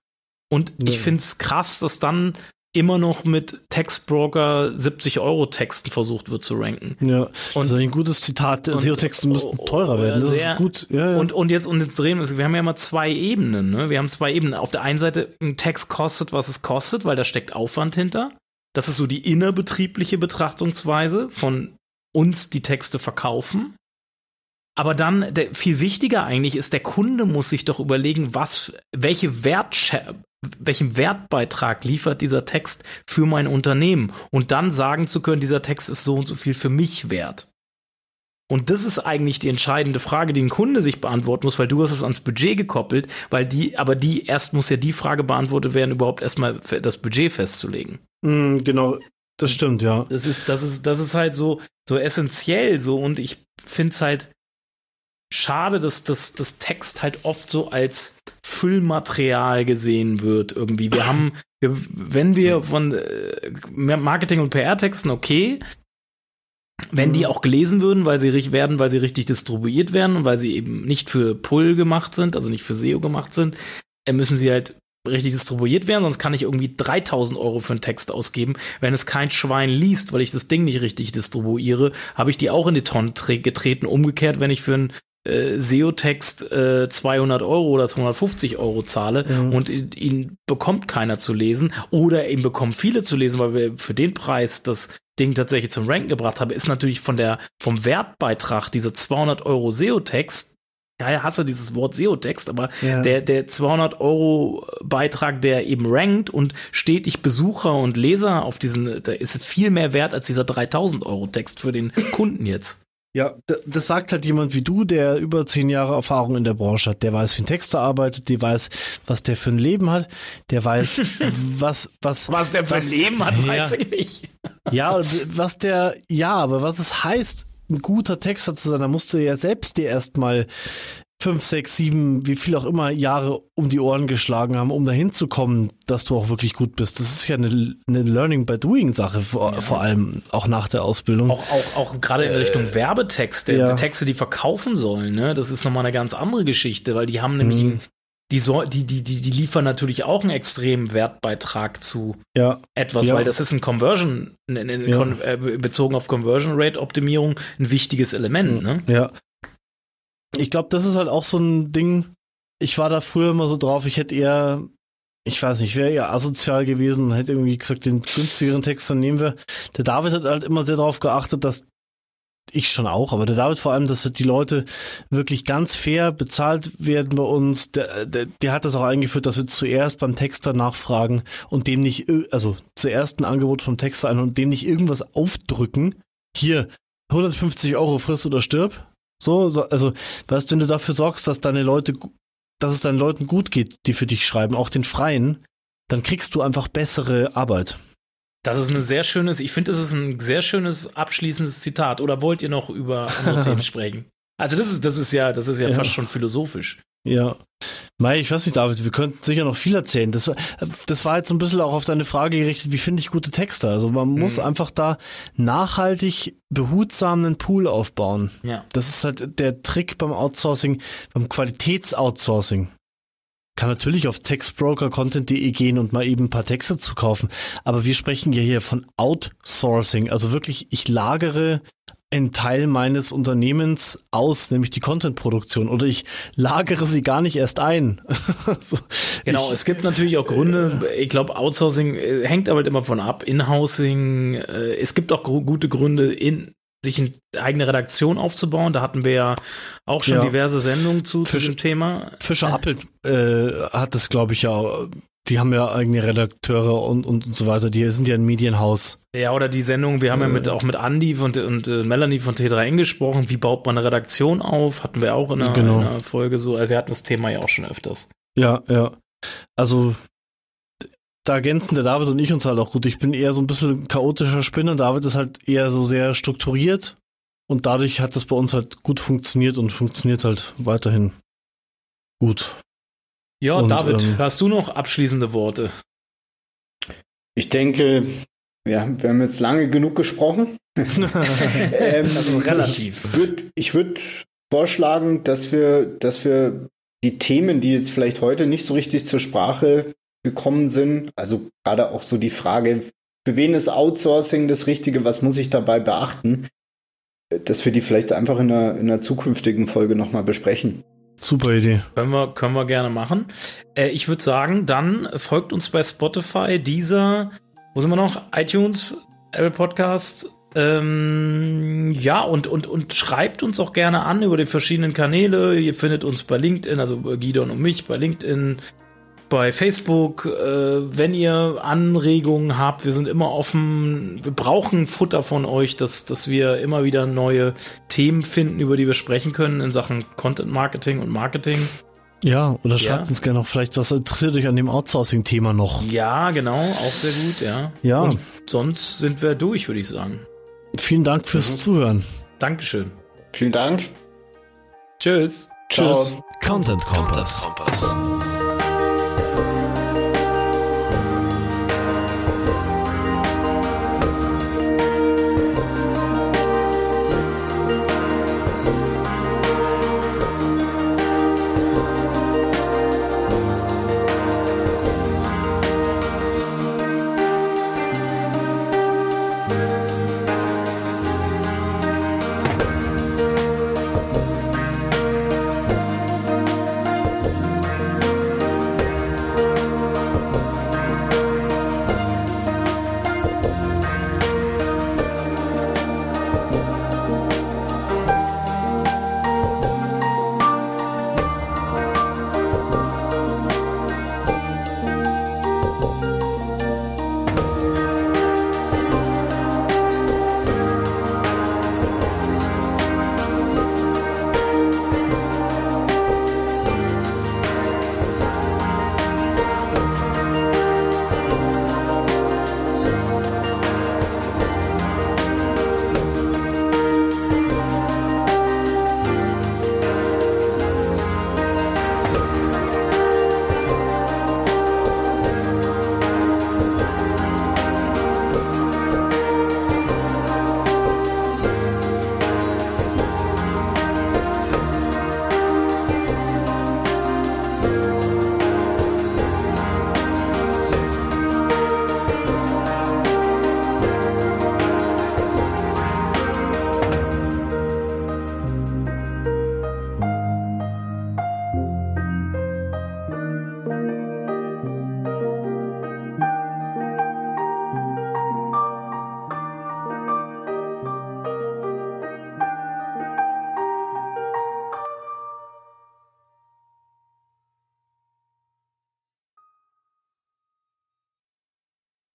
Und ich finde es krass, dass dann immer noch mit Textbroker 70 Euro Texten versucht wird zu ranken. Ja, und, das ist ein gutes Zitat. SEO-Texte müssten oh, teurer werden. Das sehr, ist gut. Ja, ja. Und, und jetzt, und jetzt drehen wir. Wir haben ja immer zwei Ebenen, ne? Wir haben zwei Ebenen. Auf der einen Seite, ein Text kostet, was es kostet, weil da steckt Aufwand hinter. Das ist so die innerbetriebliche Betrachtungsweise von uns, die Texte verkaufen. Aber dann, der, viel wichtiger eigentlich ist, der Kunde muss sich doch überlegen, was, welche Wertschä welchen Wertbeitrag liefert dieser Text für mein Unternehmen und dann sagen zu können, dieser Text ist so und so viel für mich wert. Und das ist eigentlich die entscheidende Frage, die ein Kunde sich beantworten muss, weil du hast es ans Budget gekoppelt, weil die, aber die erst muss ja die Frage beantwortet werden, überhaupt erstmal das Budget festzulegen. Mm, genau, das stimmt, ja. Das ist, das ist, das ist halt so, so essentiell so und ich finde es halt schade, dass das, das Text halt oft so als Füllmaterial gesehen wird irgendwie. Wir haben, wir, wenn wir von äh, Marketing- und PR-Texten, okay, wenn die mhm. auch gelesen würden, weil sie werden, weil sie richtig distribuiert werden und weil sie eben nicht für Pull gemacht sind, also nicht für SEO gemacht sind, äh, müssen sie halt richtig distribuiert werden, sonst kann ich irgendwie 3000 Euro für einen Text ausgeben. Wenn es kein Schwein liest, weil ich das Ding nicht richtig distribuiere, habe ich die auch in die Tonne getreten. Umgekehrt, wenn ich für einen äh, SEO-Text äh, 200 Euro oder 250 Euro zahle mhm. und ihn, ihn, bekommt keiner zu lesen oder ihn bekommen viele zu lesen, weil wir für den Preis das Ding tatsächlich zum Ranken gebracht haben, ist natürlich von der, vom Wertbeitrag dieser 200 Euro SEO-Text ja, hasse dieses Wort SEO-Text, aber ja. der, der 200 Euro Beitrag, der eben rankt und stetig Besucher und Leser auf diesen, da ist viel mehr wert als dieser 3000 Euro Text für den Kunden jetzt. Ja, das sagt halt jemand wie du, der über zehn Jahre Erfahrung in der Branche hat. Der weiß, wie ein Texter arbeitet, der weiß, was der für ein Leben hat, der weiß, was, was. Was der für was, ein Leben hat, weiß ich nicht. Ja, was der, ja, aber was es heißt, ein guter Texter zu sein, da musst du ja selbst dir erstmal fünf, sechs, sieben, wie viel auch immer Jahre um die Ohren geschlagen haben, um dahin zu kommen, dass du auch wirklich gut bist. Das ist ja eine, eine Learning by Doing Sache, vor, ja. vor, allem auch nach der Ausbildung. Auch, auch, auch gerade in Richtung äh, Werbetexte, ja. Texte, die verkaufen sollen, ne? Das ist nochmal eine ganz andere Geschichte, weil die haben nämlich mhm. Die, so, die, die, die, die liefern natürlich auch einen extremen Wertbeitrag zu ja. etwas, weil das ist ein Conversion, in, in, ja. kon, äh, bezogen auf Conversion Rate Optimierung ein wichtiges Element. Ne? Ja, ich glaube, das ist halt auch so ein Ding. Ich war da früher immer so drauf, ich hätte eher, ich weiß nicht, wäre eher asozial gewesen und hätte irgendwie gesagt, den günstigeren Text dann nehmen wir. Der David hat halt immer sehr darauf geachtet, dass ich schon auch, aber der David vor allem, dass die Leute wirklich ganz fair bezahlt werden bei uns. Der, der, der hat das auch eingeführt, dass wir zuerst beim Texter nachfragen und dem nicht, also zuerst ein Angebot vom Texter ein und dem nicht irgendwas aufdrücken. Hier, 150 Euro frisst oder stirb, So, so, also, weißt, wenn du dafür sorgst, dass deine Leute, dass es deinen Leuten gut geht, die für dich schreiben, auch den Freien, dann kriegst du einfach bessere Arbeit. Das ist ein sehr schönes, ich finde, das ist ein sehr schönes abschließendes Zitat. Oder wollt ihr noch über andere Themen sprechen? Also das ist, das ist ja, das ist ja, ja. fast schon philosophisch. Ja. Mai, ich weiß nicht, David, wir könnten sicher noch viel erzählen. Das, das war jetzt so ein bisschen auch auf deine Frage gerichtet, wie finde ich gute Texte? Also man muss mhm. einfach da nachhaltig behutsam einen Pool aufbauen. Ja. Das ist halt der Trick beim Outsourcing, beim Qualitätsoutsourcing. Kann natürlich auf textbrokercontent.de gehen und mal eben ein paar Texte zu kaufen. Aber wir sprechen ja hier von Outsourcing. Also wirklich, ich lagere einen Teil meines Unternehmens aus, nämlich die Content-Produktion, oder ich lagere sie gar nicht erst ein. so, genau, ich, es gibt natürlich auch Gründe, ich glaube, Outsourcing äh, hängt aber halt immer von ab, Inhousing, äh, es gibt auch gute Gründe, in sich eine eigene Redaktion aufzubauen. Da hatten wir ja auch schon ja. diverse Sendungen zu, Fisch, zu dem Thema. Fischer äh. Appel äh, hat das, glaube ich, ja die haben ja eigene Redakteure und, und, und so weiter. Die sind ja ein Medienhaus. Ja, oder die Sendung, wir haben ja mit, auch mit Andy und, und äh, Melanie von T3N gesprochen. Wie baut man eine Redaktion auf? Hatten wir auch in einer, genau. in einer Folge so. Wir hatten das Thema ja auch schon öfters. Ja, ja. Also, da ergänzen der David und ich uns halt auch gut. Ich bin eher so ein bisschen chaotischer Spinner. David ist halt eher so sehr strukturiert. Und dadurch hat das bei uns halt gut funktioniert und funktioniert halt weiterhin gut. Ja, und, David, ähm, hast du noch abschließende Worte? Ich denke, ja, wir haben jetzt lange genug gesprochen. ähm, das ist relativ. Ich würde ich würd vorschlagen, dass wir, dass wir die Themen, die jetzt vielleicht heute nicht so richtig zur Sprache gekommen sind, also gerade auch so die Frage, für wen ist Outsourcing das Richtige, was muss ich dabei beachten, dass wir die vielleicht einfach in einer, in einer zukünftigen Folge nochmal besprechen. Super Idee. Können wir, können wir gerne machen. Äh, ich würde sagen, dann folgt uns bei Spotify, dieser, wo sind wir noch? iTunes, Apple Podcast. Ähm, ja, und, und, und schreibt uns auch gerne an über die verschiedenen Kanäle. Ihr findet uns bei LinkedIn, also Guido und mich bei LinkedIn, bei Facebook, äh, wenn ihr Anregungen habt, wir sind immer offen. Wir brauchen Futter von euch, dass, dass wir immer wieder neue Themen finden, über die wir sprechen können in Sachen Content Marketing und Marketing. Ja, oder schreibt ja. uns gerne noch vielleicht, was interessiert euch an dem Outsourcing-Thema noch. Ja, genau, auch sehr gut, ja. Ja. Und sonst sind wir durch, würde ich sagen. Vielen Dank fürs mhm. Zuhören. Dankeschön. Vielen Dank. Tschüss. Tschüss. Content Kompass. Content -Kompass.